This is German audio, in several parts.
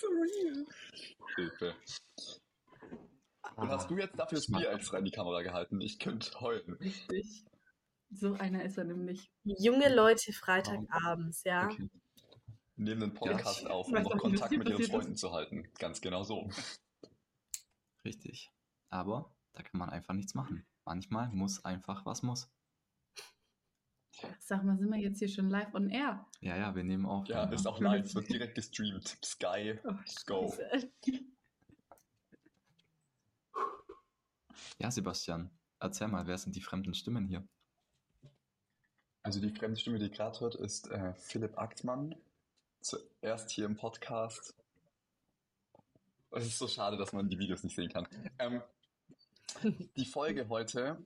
so real. Hilfe. Und hast du jetzt dafür das Bier extra in die Kamera gehalten? Ich könnte heulen. Richtig. So einer ist er nämlich. Junge Leute Freitagabends, ja. Okay. Nehmen den Podcast Ja. auf, um noch Kontakt mit ihren passiert ist. Freunden zu halten. Ganz genau so. Richtig. Aber da kann man einfach nichts machen. Manchmal muss einfach was muss. Sag mal, sind wir jetzt hier schon live on air? Ja, ja, wir nehmen auf. Ja, ist auch live, es wird direkt gestreamt. Sky, Oh, go. Ja, Sebastian, erzähl mal, wer sind die fremden Stimmen hier? Also die fremde Stimme, die ihr gerade hört, ist äh, Philipp Aktmann. Zuerst hier im Podcast. Es ist so schade, dass man die Videos nicht sehen kann. Ähm, die Folge heute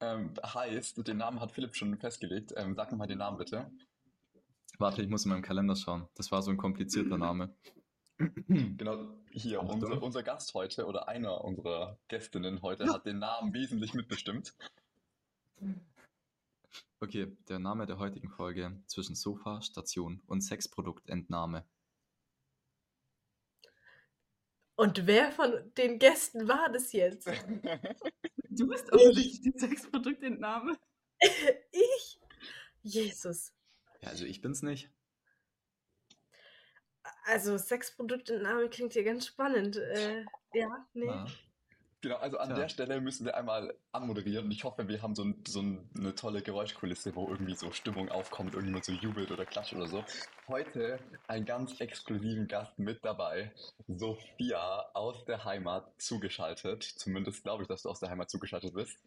ähm, heißt, den Namen hat Philipp schon festgelegt. Ähm, sag nochmal den Namen bitte. Warte, ich muss in meinem Kalender schauen. Das war so ein komplizierter Name. Genau, hier, unser, unser Gast heute oder einer unserer Gästinnen heute hat den Namen wesentlich mitbestimmt. Okay, der Name der heutigen Folge zwischen Sofa, Station und Sexproduktentnahme. Und wer von den Gästen war das jetzt? Du bist offensichtlich die Sexproduktentnahme. ich? Jesus. Ja, also ich bin's nicht. Also Sexproduktentnahme klingt hier ganz spannend. Äh, ja, nee. Ja. Genau, also an Tja. der Stelle müssen wir einmal anmoderieren. Ich hoffe, wir haben so, ein, so ein, eine tolle Geräuschkulisse, wo irgendwie so Stimmung aufkommt, irgendjemand so jubelt oder klatscht oder so. Heute einen ganz exklusiven Gast mit dabei, Sophia aus der Heimat zugeschaltet. Zumindest glaube ich, dass du aus der Heimat zugeschaltet bist.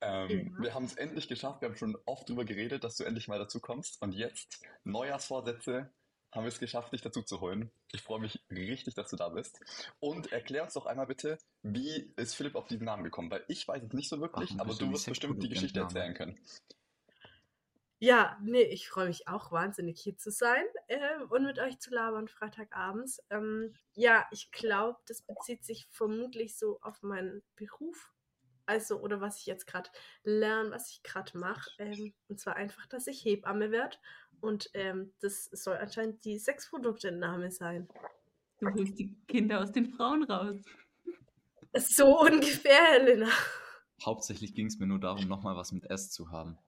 Ähm, Ja. Wir haben es endlich geschafft. Wir haben schon oft drüber geredet, dass du endlich mal dazu kommst. Und jetzt Neujahrsvorsätze. Haben wir es geschafft, dich dazu zu holen. Ich freue mich richtig, dass du da bist. Und erklär uns doch einmal bitte, wie ist Philipp auf diesen Namen gekommen? Weil ich weiß es nicht so wirklich, Ach, aber du wirst bestimmt die Geschichte erzählen können. Ja, nee, ich freue mich auch wahnsinnig hier zu sein äh, und mit euch zu labern Freitagabends. Ähm, ja, ich glaube, das bezieht sich vermutlich so auf meinen Beruf. Also, oder was ich jetzt gerade lerne, was ich gerade mache. Ähm, und zwar einfach, dass ich Hebamme werde. Und ähm, das soll anscheinend die Sexproduktentnahme sein. Du holst die Kinder aus den Frauen raus. So ungefähr, Helena. Hauptsächlich ging es mir nur darum, nochmal was mit S zu haben.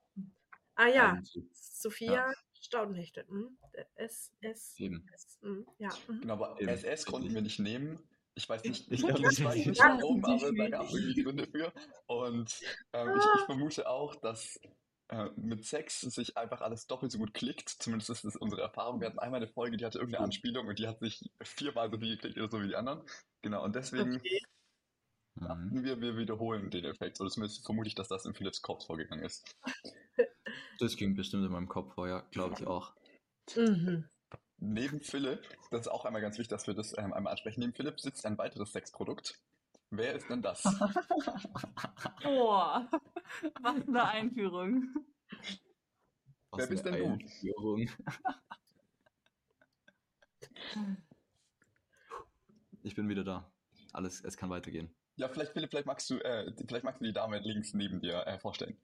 Ah ja, Eigentlich. Sophia Staudenhechte. Hm? S, S, Eben. S. Hm, ja. mhm. Genau, aber Eben, SS konnten wir nicht nehmen. Ich weiß nicht, Ich ich, glaub, ich das weiß nicht Ja, warum, aber da gab es irgendwie Gründe für. Und ähm, ich, ich vermute auch, dass äh, mit Sex sich einfach alles doppelt so gut klickt. Zumindest ist das unsere Erfahrung. Wir hatten einmal eine Folge, die hatte irgendeine Anspielung und die hat sich viermal so viel geklickt oder so wie die anderen. Genau, und deswegen Okay. Mhm. dachten wir, wir wiederholen den Effekt. Oder zumindest vermute ich, dass das in Philips Kopf vorgegangen ist. Das ging bestimmt in meinem Kopf vorher, glaube ich auch. Mhm. Neben Philipp, das ist auch einmal ganz wichtig, dass wir das ähm, einmal ansprechen, neben Philipp sitzt ein weiteres Sexprodukt. Wer ist denn das? Boah, was eine Einführung. Was Wer bist eine denn du? Einführung. Ich bin wieder da. Alles, es kann weitergehen. Ja, vielleicht, Philipp, vielleicht magst du, äh, vielleicht magst du die Dame links neben dir äh, vorstellen.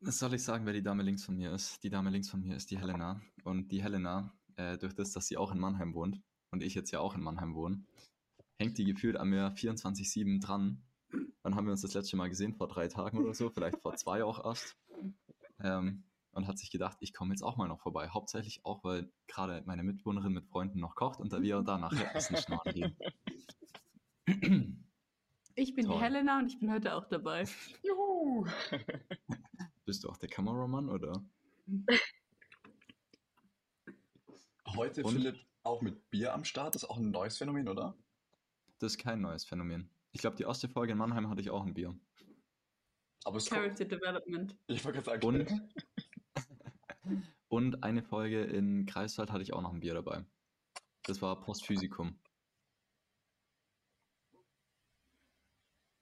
Was soll ich sagen, wer die Dame links von mir ist? Die Dame links von mir ist die Helena. Und die Helena, äh, durch das, dass sie auch in Mannheim wohnt und ich jetzt ja auch in Mannheim wohne, hängt die gefühlt an mir 24-7 dran. Wann haben wir uns das letzte Mal gesehen? Vor drei Tagen oder so, vielleicht vor zwei auch erst. Ähm, und hat sich gedacht, ich komme jetzt auch mal noch vorbei. Hauptsächlich auch, weil gerade meine Mitwohnerin mit Freunden noch kocht und da wir da nachher essen schnorren gehen. Ich bin Toll. die Helena und ich bin heute auch dabei. Juhu! Bist du auch der Kameramann oder? Heute, Und? Philipp, auch mit Bier am Start. Das ist auch ein neues Phänomen, oder? Das ist kein neues Phänomen. Ich glaube, die erste Folge in Mannheim hatte ich auch ein Bier. Aber es Character Development. Ich wollte gerade sagen, Und, und eine Folge in Greifswald hatte ich auch noch ein Bier dabei. Das war Postphysikum.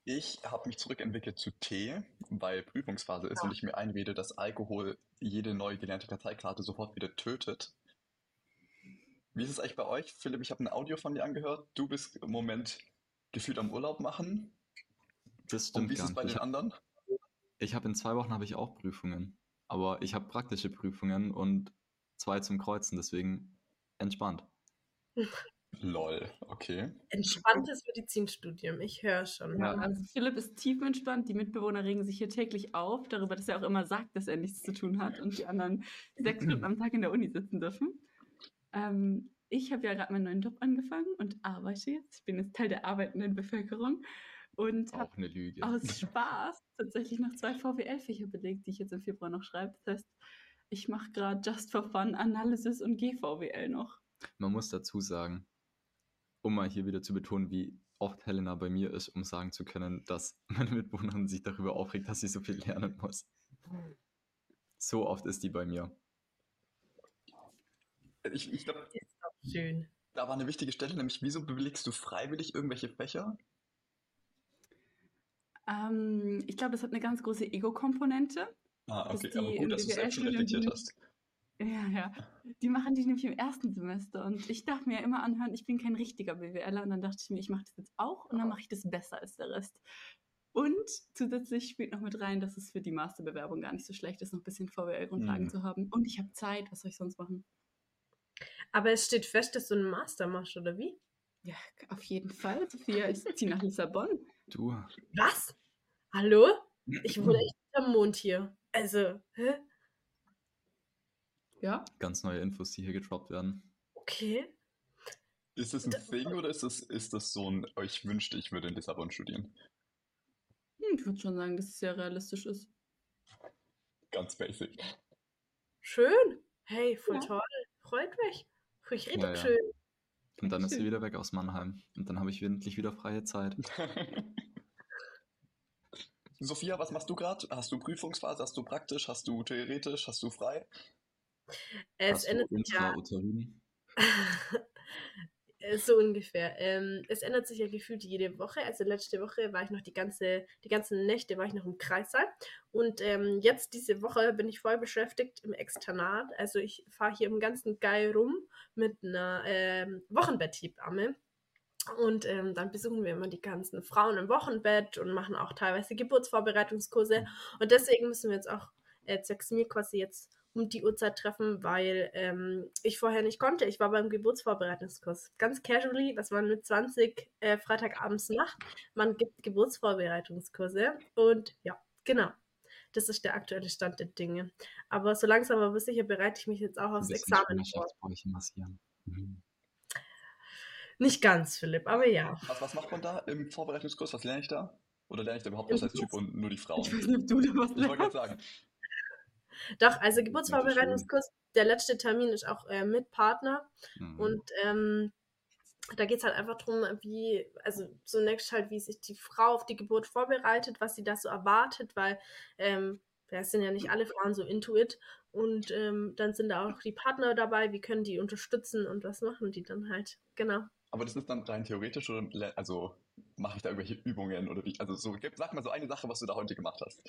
ich habe mich zurückentwickelt zu Tee, weil Prüfungsphase ist und ich mir einrede, dass Alkohol jede neu gelernte Karteikarte sofort wieder tötet. Wie ist es eigentlich bei euch? Philipp, ich habe ein Audio von dir angehört. Du bist im Moment gefühlt am Urlaub machen. Das Und stimmt wie ist es bei den anderen? Ich habe in zwei Wochen habe ich auch Prüfungen. Aber ich habe praktische Prüfungen und zwei zum Kreuzen, deswegen entspannt. Lol, okay. Entspanntes Medizinstudium, ich höre schon. Ja. Also Philipp ist tiefenentspannt, die Mitbewohner regen sich hier täglich auf, darüber, dass er auch immer sagt, dass er nichts zu tun hat und die anderen sechs Stunden am Tag in der Uni sitzen dürfen. Ähm, ich habe ja gerade meinen neuen Job angefangen und arbeite jetzt. Ich bin jetzt Teil der arbeitenden Bevölkerung und habe eine Lüge. aus Spaß tatsächlich noch zwei VWL-Fächer belegt, die ich jetzt im Februar noch schreibe. Das heißt, ich mache gerade Just for Fun Analysis und GVWL noch. Man muss dazu sagen, um mal hier wieder zu betonen, wie oft Helena bei mir ist, um sagen zu können, dass meine Mitbewohnerin sich darüber aufregt, dass sie so viel lernen muss. So oft ist die bei mir. Ich, ich glaube, schön. da war eine wichtige Stelle, nämlich wieso belegst du freiwillig irgendwelche Fächer? Ähm, ich glaube, das hat eine ganz große Ego-Komponente. Ah, okay, die aber gut, dass du es selbst schon reflektiert hast. Ja, ja. Die machen die nämlich im ersten Semester. Und ich darf mir ja immer anhören, ich bin kein richtiger BWLer. Und dann dachte ich mir, ich mache das jetzt auch und dann mache ich das besser als der Rest. Und zusätzlich spielt noch mit rein, dass es für die Masterbewerbung gar nicht so schlecht ist, noch ein bisschen VWL-Grundlagen Mhm. zu haben. Und ich habe Zeit, was soll ich sonst machen? Aber es steht fest, dass du einen Master machst, oder wie? Ja, auf jeden Fall. Sophia, ich ziehe nach Lissabon. Du, Was? Hallo? Ich wohne echt am Mond hier. Also, hä? Ja. ganz neue Infos, die hier gedroppt werden. Okay. Ist das ein Da- Thing oder ist das, ist das so ein, oh, ich wünschte, ich würde in Lissabon studieren? Hm, ich würde schon sagen, dass es sehr realistisch ist. Ganz basic. Schön. Hey, voll Ja. toll. Freut mich. Ich richtig Ja, ja. schön. Und dann ist sie wieder weg aus Mannheim. Und dann habe ich endlich wieder freie Zeit. Sophia, was machst du gerade? Hast du Prüfungsphase? Hast du praktisch? Hast du theoretisch? Hast du frei? Es Hast du ändert sich ja So ungefähr. Ähm, es ändert sich ja gefühlt jede Woche. Also letzte Woche war ich noch die ganze, die ganzen Nächte war ich noch im Kreissaal. Und ähm, jetzt diese Woche bin ich voll beschäftigt im Externat. Also ich fahre hier im ganzen Geil rum mit einer ähm, Wochenbetthebamme. Und ähm, dann besuchen wir immer die ganzen Frauen im Wochenbett und machen auch teilweise Geburtsvorbereitungskurse. Und deswegen müssen wir jetzt auch äh, zwecks mir quasi jetzt um die Uhrzeit treffen, weil ähm, ich vorher nicht konnte. Ich war beim Geburtsvorbereitungskurs. Ganz casually, was man mit 20 äh, Freitagabends macht. Man gibt Geburtsvorbereitungskurse. Und ja, genau. Das ist der aktuelle Stand der Dinge. Aber so langsam aber sicher bereite ich mich jetzt auch aufs Examen vor. Massieren. Mhm. Nicht ganz, Philipp, aber ja. Was, was macht man da im Vorbereitungskurs? Was lerne ich da? Oder lerne ich da überhaupt Im was als Typ und nur die Frauen? Ich weiß nicht, ob du da was Ich wollte gerade lernst. sagen. Doch, also Geburtsvorbereitungskurs, der letzte Termin ist auch äh, mit Partner. Mhm. Und ähm, da geht es halt einfach darum, wie, also zunächst halt, wie sich die Frau auf die Geburt vorbereitet, was sie da so erwartet, weil ähm, da sind ja nicht alle Frauen so intuit. Und ähm, dann sind da auch die Partner dabei, wie können die unterstützen und was machen die dann halt. Genau. Aber das ist dann rein theoretisch oder also mache ich da irgendwelche Übungen oder wie? Also so, sag mal so eine Sache, was du da heute gemacht hast.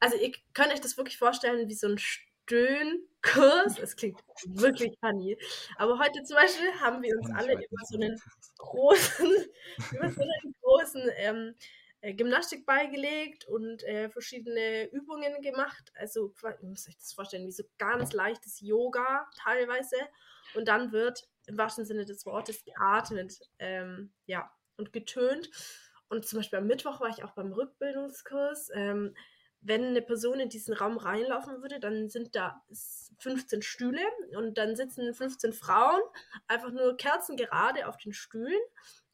Also ihr könnt euch das wirklich vorstellen wie so ein Stöhnkurs. Es klingt wirklich funny. Aber heute zum Beispiel haben wir uns alle über so einen großen, über so einen großen ähm, äh, Gymnastikball gelegt und äh, verschiedene Übungen gemacht. Also ihr müsst euch das vorstellen, wie so ganz leichtes Yoga teilweise. Und dann wird im wahrsten Sinne des Wortes geatmet, ähm, ja, und getönt. Und zum Beispiel am Mittwoch war ich auch beim Rückbildungskurs. Ähm, wenn eine Person in diesen Raum reinlaufen würde, dann sind da s- 15 Stühle und dann sitzen 15 Frauen einfach nur kerzengerade auf den Stühlen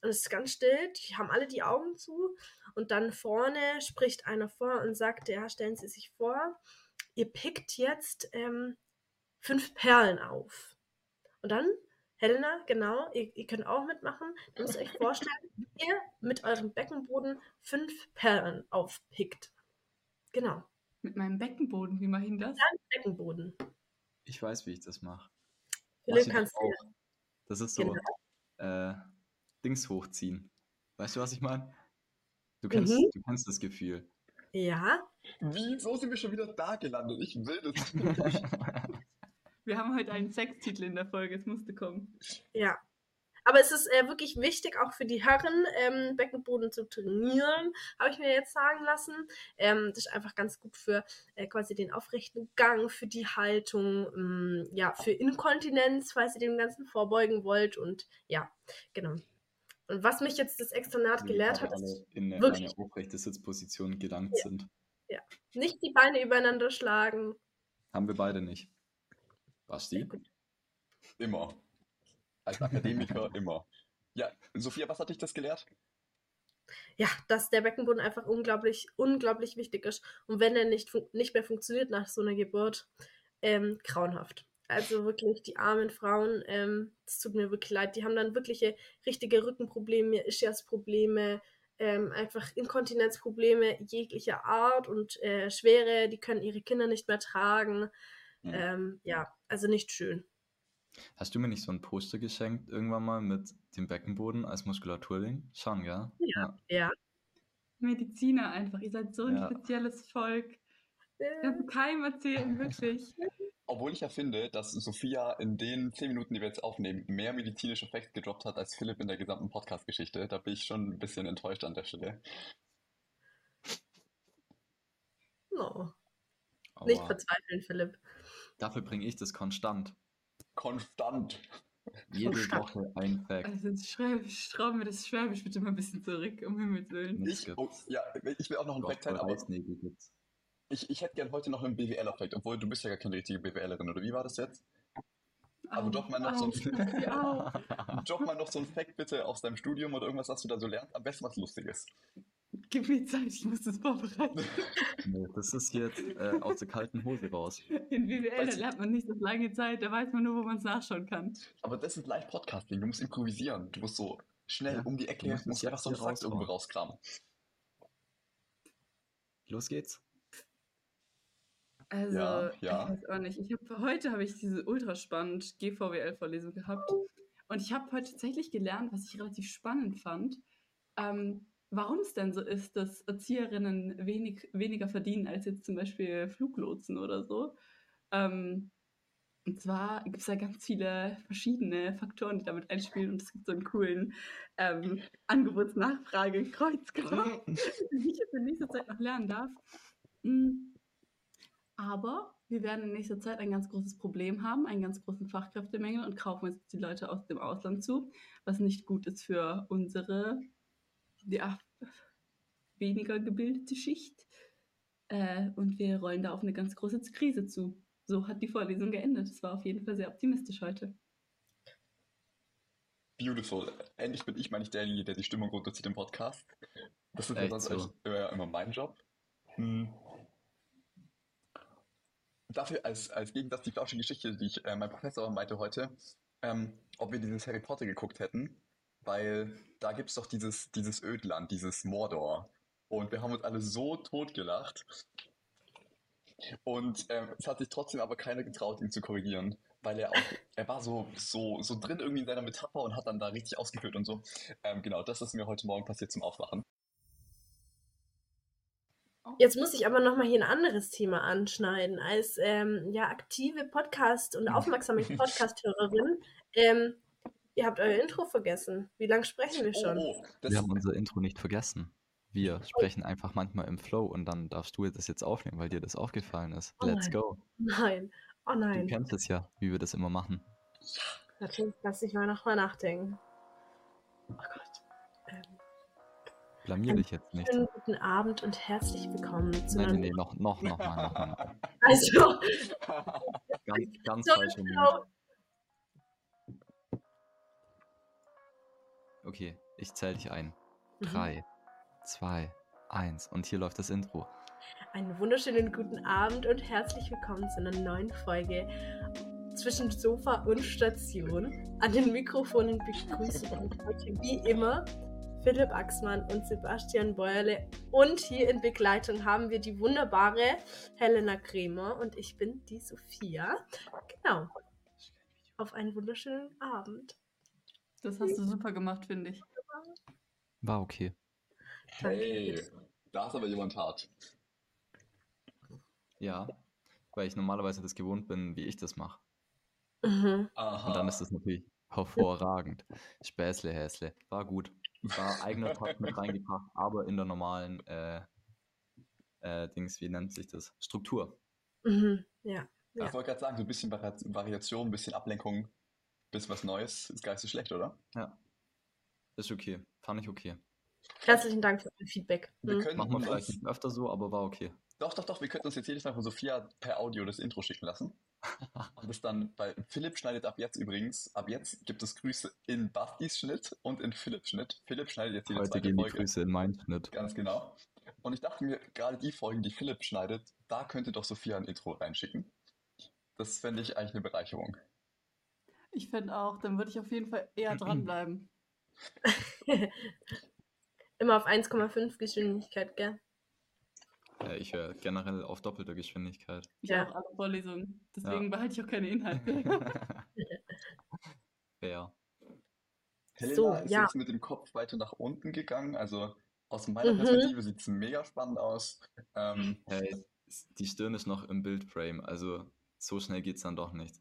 und es ist ganz still, die haben alle die Augen zu und dann vorne spricht einer vor und sagt, ja, stellen Sie sich vor, ihr pickt jetzt ähm, fünf Perlen auf. Und dann, Helena, genau, ihr, ihr könnt auch mitmachen, ihr müsst euch vorstellen, wie ihr mit eurem Beckenboden fünf Perlen aufpickt. Genau, Mit meinem Beckenboden, wie mache ich denn das? Beckenboden. Ich weiß, wie ich das mache. Philipp, kannst du Das ist so Genau. äh, Dings hochziehen. Weißt du, was ich meine? Du kennst, Mhm. du kennst das Gefühl. Ja, Wieso sind wir schon wieder da gelandet? Ich will das nicht. Wir haben heute einen Sextitel in der Folge, es musste kommen. ja. Aber es ist äh, wirklich wichtig, auch für die Herren, ähm, Beckenboden zu trainieren, habe ich mir jetzt sagen lassen. Ähm, das ist einfach ganz gut für äh, quasi den aufrechten Gang, für die Haltung, ähm, ja, für Inkontinenz, falls ihr dem Ganzen vorbeugen wollt. Und ja, genau. Und was mich jetzt das Externat Wie gelehrt gerade hat, ist in eine, wirklich- eine aufrechte Sitzposition gelangt Ja. sind. nicht die Beine übereinander schlagen. Haben wir beide nicht. Basti? Immer. Als Akademiker immer. Ja, Sophia, was hat dich das gelehrt? ja, dass der Beckenboden einfach unglaublich, unglaublich wichtig ist. Und wenn er nicht, nicht mehr funktioniert nach so einer Geburt, ähm, grauenhaft. Also wirklich, die armen Frauen, ähm, es tut mir wirklich leid, die haben dann wirkliche, richtige Rückenprobleme, Ischias-Probleme, ähm, einfach Inkontinenzprobleme jeglicher Art und äh, Schwere, die können ihre Kinder nicht mehr tragen. Hm. Ähm, ja, also nicht schön. Hast du mir nicht so ein Poster geschenkt irgendwann mal mit dem Beckenboden als Muskulaturding? Schon, gell? Ja. Ja. Mediziner einfach. Ihr seid so ein Ja. spezielles Volk. Ich kann keinem erzählen, wirklich. Obwohl ich ja finde, dass Sophia in den 10 Minuten, die wir jetzt aufnehmen, mehr medizinische Facts gedroppt hat als Philipp in der gesamten Podcast-Geschichte. Da bin ich schon ein bisschen enttäuscht an der Stelle. no. Nicht Aua. verzweifeln, Philipp. Dafür bringe ich das konstant. Konstant. Jede Konstant. Woche ein Fact. Also ins Schwäbisch, schrauben wir das Schwäbisch bitte mal ein bisschen zurück, um Himmels Willen. Ich, oh, ja, ich will auch noch einen Doch, Fact sein, aber ich, ich hätte gern heute noch einen BWL-Fact, obwohl du bist ja gar keine richtige BWLerin, oder wie war das jetzt? Aber doch mal noch au, so ein- au. Drop mal noch so einen Fact bitte aus deinem Studium oder irgendwas, was du da so lernst. Am besten was Lustiges. Gib mir Zeit, ich muss das vorbereiten. Nee, das ist jetzt äh, aus der kalten Hose raus. In da du- lernt man nicht so lange Zeit, da weiß man nur, wo man es nachschauen kann. Aber das ist Live-Podcasting. Du musst improvisieren. Du musst so schnell Ja, um die du Ecke, musst es musst jetzt einfach so einen Fakt irgendwo rauskramen. Los geht's. Also, Ja, ja. ich weiß auch nicht. Ich hab, heute habe ich diese ultra spannend GVWL-Vorlesung gehabt. Und ich habe heute tatsächlich gelernt, was ich relativ spannend fand, ähm, warum es denn so ist, dass Erzieherinnen wenig, weniger verdienen als jetzt zum Beispiel Fluglotsen oder so. Ähm, und zwar gibt es da ganz viele verschiedene Faktoren, die damit einspielen. Und es gibt so einen coolen ähm, Angebotsnachfrage-Kreuzgraph, den ich jetzt in nächster Zeit noch lernen darf. Mm. Aber wir werden in nächster Zeit ein ganz großes Problem haben, einen ganz großen Fachkräftemangel und kaufen uns die Leute aus dem Ausland zu, was nicht gut ist für unsere ja, weniger gebildete Schicht. Äh, und wir rollen da auf eine ganz große Krise zu. So hat die Vorlesung geendet. Es war auf jeden Fall sehr optimistisch heute. Beautiful. Endlich bin ich mal nicht derjenige, der die Stimmung runterzieht im Podcast. Das ist ja sonst so. echt immer, immer mein Job. Hm. Dafür als, als Gegensatz die flauschige Geschichte, die ich äh, mein Professor meinte heute, ähm, ob wir dieses Harry Potter geguckt hätten, weil da gibt es doch dieses, dieses Ödland, dieses Mordor. Und wir haben uns alle so totgelacht. Und ähm, es hat sich trotzdem aber keiner getraut, ihn zu korrigieren, weil er auch, er war so, so, so drin irgendwie in seiner Metapher und hat dann da richtig ausgeführt und so. Ähm, genau, das ist mir heute Morgen passiert zum Aufwachen. Jetzt muss ich aber nochmal hier ein anderes Thema anschneiden. Als ähm, ja, aktive Podcast- und aufmerksame Podcast-Hörerin, ähm, ihr habt euer Intro vergessen. Wie lange sprechen wir schon? Oh, oh, das Wir haben unser Intro nicht vergessen. Wir sprechen einfach manchmal im Flow und dann darfst du das jetzt aufnehmen, weil dir das aufgefallen ist. Oh Let's nein. go. Nein. Oh Du nein. kennst es ja, wie wir das immer machen. Natürlich, lass dich mal nochmal nachdenken. Oh Gott. Ähm, Blamier dich jetzt nicht. schönen guten Abend und herzlich willkommen zu Nein, einer nee, noch, noch, noch mal, noch mal. Also, Ganz, ganz. Frau. Okay, ich zähle dich ein. Mhm. Drei, zwei, eins. Und hier läuft das Intro. Einen wunderschönen guten Abend und herzlich willkommen zu einer neuen Folge zwischen Sofa und Station. An den Mikrofonen begrüßen euch heute wie immer Philipp Axmann und Sebastian Bäuerle. Und hier in Begleitung haben wir die wunderbare Helena Kremer und ich bin die Sophia. Genau. Auf einen wunderschönen Abend. Das hast du super gemacht, finde ich. War okay. Danke. Hey, da ist aber jemand hart. Ja, weil ich normalerweise das gewohnt bin, wie ich das mache. Mhm. Und dann ist das natürlich Hervorragend. Späßle, Häsle. War gut. War eigener Touch mit reingebracht, aber in der normalen äh, äh, Dings, wie nennt sich das? Struktur. Mhm. Ja. Ich wollte gerade sagen, so ein bisschen Vari Variation, ein bisschen Ablenkung, bisschen was Neues, ist gar nicht so schlecht, oder? Ja. Ist okay. Fand ich okay. Herzlichen Dank für dein Feedback. Wir Mhm. können Machen wir vielleicht nicht öfter so, aber war okay. doch, doch, doch, wir könnten uns jetzt jedes Mal von Sophia per Audio das Intro schicken lassen. Und das dann, weil Philipp schneidet ab jetzt übrigens, ab jetzt gibt es Grüße in Bastis Schnitt und in Philipps Schnitt. Philipp schneidet jetzt jede Heute zweite gehen die Folge. Grüße in meinen Schnitt. Ganz genau. Und ich dachte mir, gerade die Folgen, die Philipp schneidet, da könnte doch Sophia ein Intro reinschicken. Das fände ich eigentlich eine Bereicherung. Ich finde auch, dann würde ich auf jeden Fall eher dranbleiben. Immer auf 1,5 Geschwindigkeit, gell? Äh, ich höre generell auf doppelter Geschwindigkeit. Ich Ja. auch alle Vorlesungen. Deswegen behalte ich auch keine Inhalte. Fair. Helena So, ist ja. jetzt mit dem Kopf weiter nach unten gegangen. Also aus meiner Mhm. Perspektive sieht es mega spannend aus. Ähm, Hey, die Stirn ist noch im Bildframe, also so schnell geht's dann doch nicht.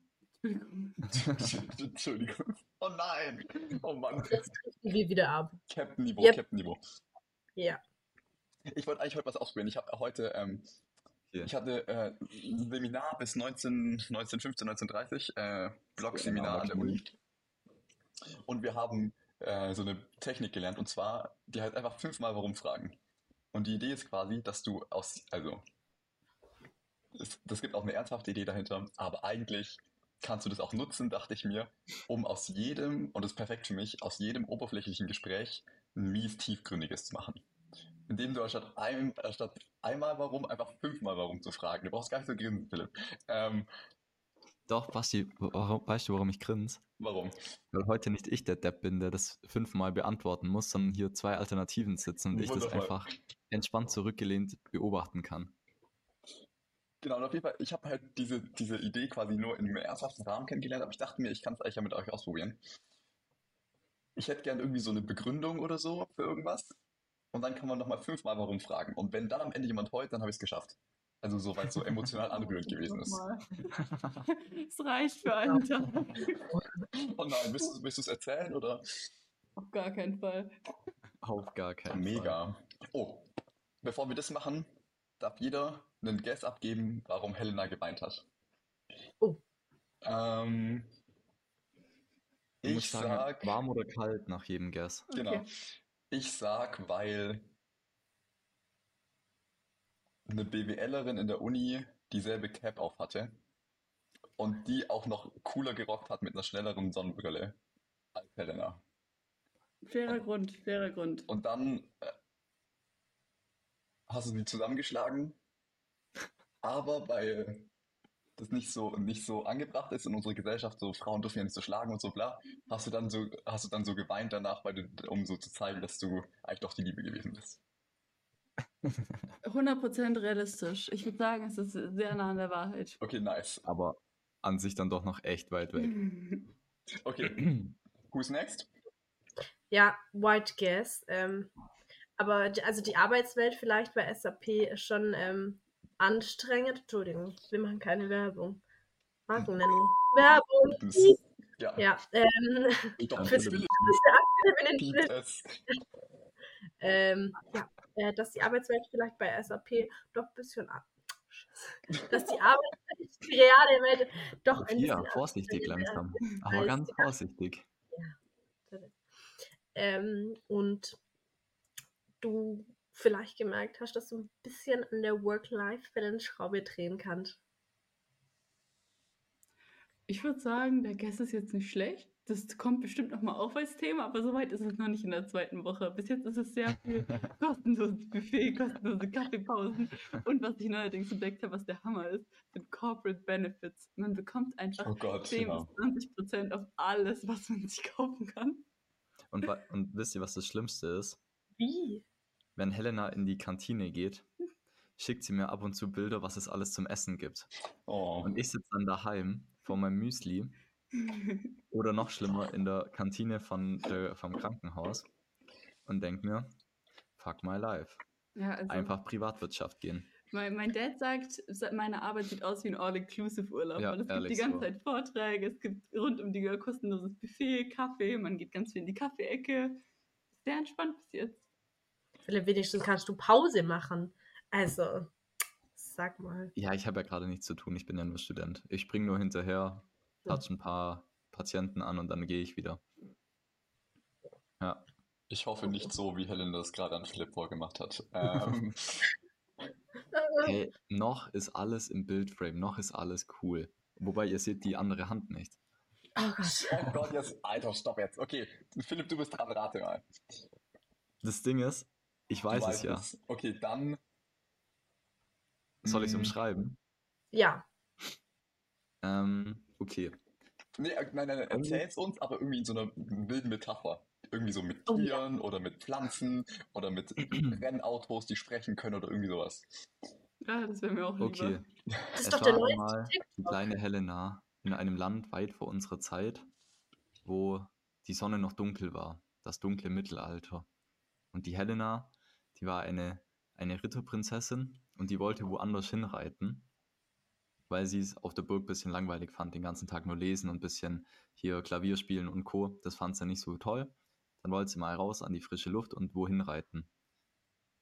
Entschuldigung. Entschuldigung. Oh nein. Oh Mann. Jetzt wir wieder ab. Captain-Niveau, Yep. Captain-Niveau. Ja. Ich wollte eigentlich heute was ausprobieren. Ich habe heute, ähm, ich hatte äh, ein Seminar bis 19, 1915, 1930, äh, Blog-Seminar an der Uni. Und wir haben äh, so eine Technik gelernt und zwar, die halt einfach fünfmal warum fragen. Und die Idee ist quasi, dass du aus, also, es, das gibt auch eine ernsthafte Idee dahinter, aber eigentlich kannst du das auch nutzen, dachte ich mir, um aus jedem, und das ist perfekt für mich, aus jedem oberflächlichen Gespräch ein mies tiefgründiges zu machen. Indem du anstatt, ein, anstatt einmal warum einfach fünfmal warum zu fragen. Du brauchst gar nicht so grinsen, Philipp. Ähm, Doch, Basti, warum, weißt du, warum ich grinse? warum? Weil heute nicht ich der Depp bin, der das fünfmal beantworten muss, sondern hier zwei Alternativen sitzen und ich das einfach entspannt zurückgelehnt beobachten kann. Genau, und auf jeden Fall, ich habe halt diese, diese Idee quasi nur in einem ernsthaften Rahmen kennengelernt, aber ich dachte mir, ich kann es eigentlich ja mit euch ausprobieren. Ich hätte gern irgendwie so eine Begründung oder so für irgendwas. Und dann kann man nochmal fünfmal warum fragen. Und wenn dann am Ende jemand heult, dann habe ich es geschafft. Also so, weil es so emotional anrührend gewesen ist. Es reicht für einen Tag. Oh nein, willst du willst du es erzählen oder? Auf gar keinen Fall. Auf gar keinen Fall. Mega. Oh, bevor wir das machen, darf jeder einen Guess abgeben, warum Helena geweint hat. Oh. Ähm, ich sagen, sag, warm oder kalt nach jedem Guess. genau. Okay. Ich sag, weil eine BWLerin in der Uni dieselbe Cap auf hatte und die auch noch cooler gerockt hat mit einer schnelleren Sonnenbrille als Helena. Fairer Grund, fairer Grund. Und dann äh, hast du sie zusammengeschlagen, aber weil das nicht so, nicht so angebracht ist in unserer Gesellschaft, so Frauen dürfen ja nicht so schlagen und so bla, hast du dann so, hast du dann so geweint danach, weil du, um so zu zeigen, dass du eigentlich doch die Liebe gewesen bist. 100% realistisch. Ich würde sagen, es ist sehr nah an der Wahrheit. Okay, nice. Aber an sich dann doch noch echt weit weg. Okay, who's next? Ja, White Guess. Ähm, aber die, also die Arbeitswelt vielleicht bei SAP ist schon ähm, anstrengend. Entschuldigung, wir machen keine Werbung. Markennennung. Werbung. Ja, Ja, ähm, für die ähm, ja, äh, dass die Arbeitswelt vielleicht bei SAP doch ein bisschen ab. Dass die Arbeitswelt, die reale Welt doch ein Ja, bisschen vorsichtig langsam. Aber ganz vorsichtig. Ähm, und du vielleicht gemerkt hast, dass du ein bisschen an der Work-Life-Balance-Schraube drehen kannst. Ich würde sagen, der Guess ist jetzt nicht schlecht. Das kommt bestimmt nochmal auf als Thema, aber soweit ist es noch nicht in der zweiten Woche. Bis jetzt ist es sehr viel kostenloses Buffet, kostenlose Kaffeepausen. Und was ich neuerdings entdeckt habe, was der Hammer ist, sind Corporate Benefits. Man bekommt einfach Oh Gott, 10 genau. bis 20 Prozent auf alles, was man sich kaufen kann. Und, und wisst ihr, was das Schlimmste ist? Wie? Wenn Helena in die Kantine geht, schickt sie mir ab und zu Bilder, was es alles zum Essen gibt. Oh. Und ich sitze dann daheim vor meinem Müsli oder noch schlimmer in der Kantine von der, vom Krankenhaus und denke mir, fuck my life. ja, also Einfach Privatwirtschaft gehen. Mein, mein Dad sagt, sa- meine Arbeit sieht aus wie ein All-Inclusive-Urlaub. Ja, es gibt die ganze so. Zeit Vorträge, es gibt rund um die Uhr kostenloses Buffet, Kaffee, man geht ganz viel in die Kaffeeecke. Sehr entspannt bis jetzt. Philipp, wenigstens kannst du Pause machen. Also, sag mal. Ja, ich habe ja gerade nichts zu tun. Ich bin ja nur Student. Ich springe nur hinterher, touch ein paar Patienten an und dann gehe ich wieder. Ja. Ich hoffe nicht so, wie Helen das gerade an Philipp vorgemacht hat. Ähm, Hey, noch ist alles im Bildframe, noch ist alles cool. Wobei ihr seht die andere Hand nicht. Oh Gott. oh Gott, jetzt, Alter, stopp jetzt. Okay, Philipp, du bist dran, rate mal. Das Ding ist, ich weiß es ja. es. Okay, dann. Soll ich es Mm, umschreiben? Ja. Ähm, okay. Nee, äh, nein, nein, nein, erzähl's uns, aber irgendwie in so einer wilden Metapher. Irgendwie so mit Oh ja. Tieren oder mit Pflanzen oder mit Rennautos, die sprechen können oder irgendwie sowas. Ah, das wäre mir auch lieber. Okay. Das ist Es doch der war neue einmal die kleine Helena in einem Land weit vor unserer Zeit, wo die Sonne noch dunkel war, das dunkle Mittelalter. Und die Helena, die war eine, eine Ritterprinzessin und die wollte woanders hinreiten, weil sie es auf der Burg ein bisschen langweilig fand, den ganzen Tag nur lesen und ein bisschen hier Klavier spielen und Co. Das fand sie nicht so toll. Dann wollte sie mal raus an die frische Luft und wohin reiten.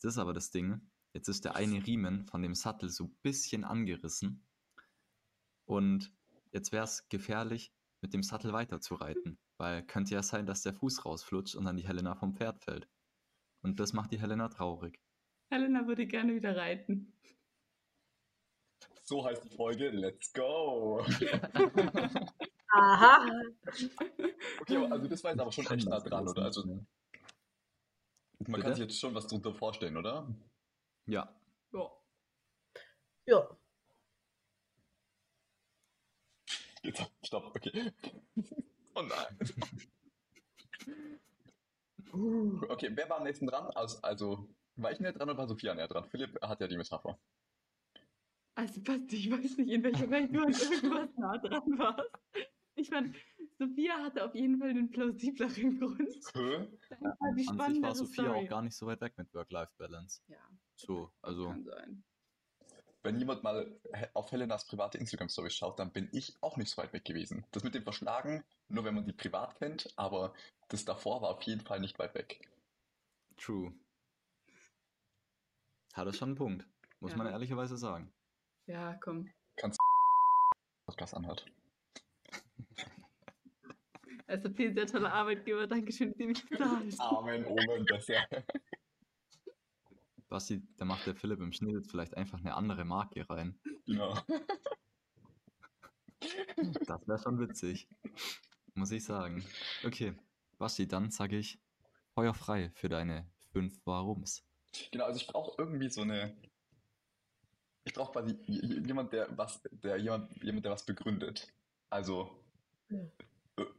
Das ist aber das Ding. Jetzt ist der eine Riemen von dem Sattel so ein bisschen angerissen. Und jetzt wäre es gefährlich, mit dem Sattel weiterzureiten. Weil könnte ja sein, dass der Fuß rausflutscht und dann die Helena vom Pferd fällt. Und das macht die Helena traurig. Helena würde gerne wieder reiten. So heißt die Folge. Let's go! Aha. Okay, also das war jetzt aber schon echt nah dran, oder? Also man Bitte? kann sich jetzt schon was drunter vorstellen, oder? Ja, Ja. Ja. Jetzt, stopp, okay. Oh nein. Uh, Okay, wer war am nächsten dran? Also, also war ich näher dran oder war Sophia näher dran? Philipp hat ja die Metapher. Also Basti, ich weiß nicht, in welcher Welt du an irgendwas nah dran warst. Ich fand, Sophia hatte auf jeden Fall einen plausibleren Grund. Hä? Die an sich war Sophia Story. auch gar nicht so weit weg mit Work-Life-Balance. Ja, So, also kann sein. Wenn jemand mal auf Helenas private Instagram-Story schaut, dann bin ich auch nicht so weit weg gewesen. Das mit dem Verschlagen, nur wenn man die privat kennt, aber das davor war auf jeden Fall nicht weit weg. true. Hat er schon einen Punkt, muss Ja. man ehrlicherweise sagen. Ja, komm. Podcast anhört. SAP, sehr toller Arbeitgeber. Dankeschön, dass ihr mich bezahlt. Amen, Omen, das ja. Basti, da macht der Philipp im Schnitt jetzt vielleicht einfach eine andere Marke rein. Genau. Das wäre schon witzig. Muss ich sagen. Okay, Basti, dann sage ich Feuer frei für deine fünf Warums. Genau, also ich brauche irgendwie so eine. Ich brauche quasi jemand, der was, der jemand, jemand, der was begründet. Also Ja.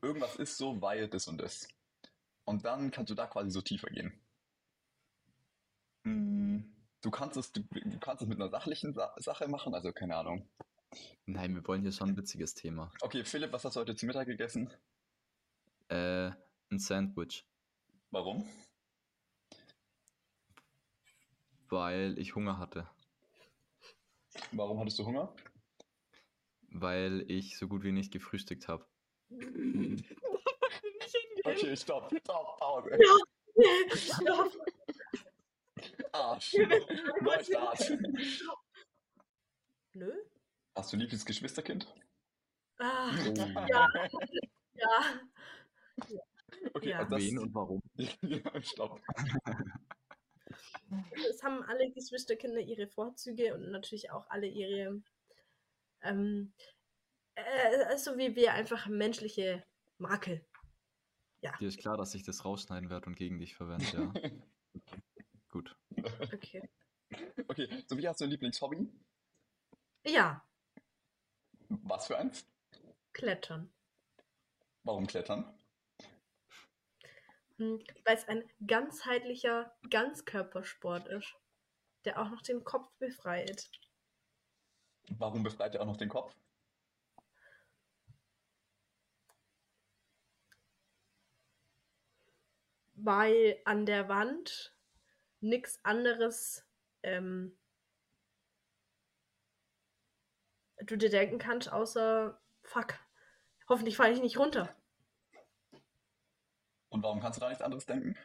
irgendwas ist so, weil das und das. Und dann kannst du da quasi so tiefer gehen. Mm, Du kannst es, du, du kannst es mit einer sachlichen Sa Sache machen, also keine Ahnung. Nein, wir wollen hier schon ein witziges Thema. Okay, Philipp, was hast du heute zu Mittag gegessen? Äh, ein Sandwich, Warum? weil ich Hunger hatte. Warum hattest du Hunger? Weil ich so gut wie nicht gefrühstückt habe. Okay, stopp, stopp, Pause. Stopp. Arsch. Neustart. Nö. Hast du liebes Geschwisterkind? Ah, Oh. ja. ja. Okay, Ja. also das, Wen und warum? ja, stopp. Es haben alle Geschwisterkinder ihre Vorzüge und natürlich auch alle ihre, ähm, äh, so wie wir einfach menschliche Makel. Dir ist klar, dass ich das rausschneiden werde und gegen dich verwende, ja. Gut. Okay. Okay, Sophie, hast du ein Lieblingshobby? Ja, Was für eins? Klettern. Warum Klettern? Hm, Weil es ein ganzheitlicher Ganzkörpersport ist, der auch noch den Kopf befreit. Warum befreit er auch noch den Kopf? Weil an der Wand nichts anderes ähm, du dir denken kannst, außer fuck. Hoffentlich falle ich nicht runter. Und warum kannst du da nichts anderes denken?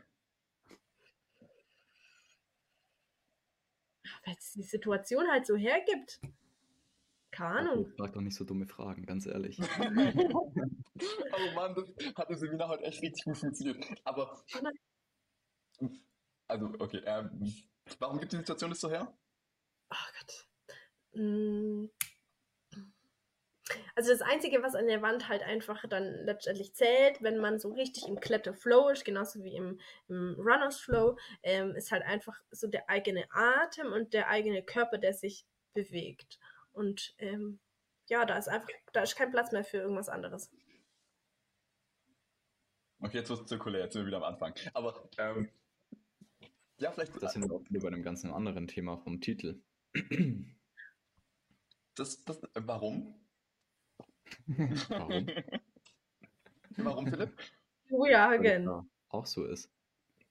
Weil es die Situation halt so hergibt. Keine Ahnung. Frag doch nicht so dumme Fragen, ganz ehrlich. oh Mann, das hat im Seminar heute echt richtig gut funktioniert. Aber. Also, okay, ähm, warum gibt die Situation das so her? Oh Gott. Hm. Also das Einzige, was an der Wand halt einfach dann letztendlich zählt, wenn man so richtig im Kletterflow ist, genauso wie im, im Runners Flow, ähm, ist halt einfach so der eigene Atem und der eigene Körper, der sich bewegt. Und ähm, ja, da ist einfach, da ist kein Platz mehr für irgendwas anderes. Okay, jetzt wird es zirkulär, jetzt sind wir wieder am Anfang. Aber ähm, ja, vielleicht. Das sind wir auch wieder bei einem ganz anderen Thema vom Titel. Das, das, warum? Warum? warum, Philipp? Juliagen. Ja, auch so ist.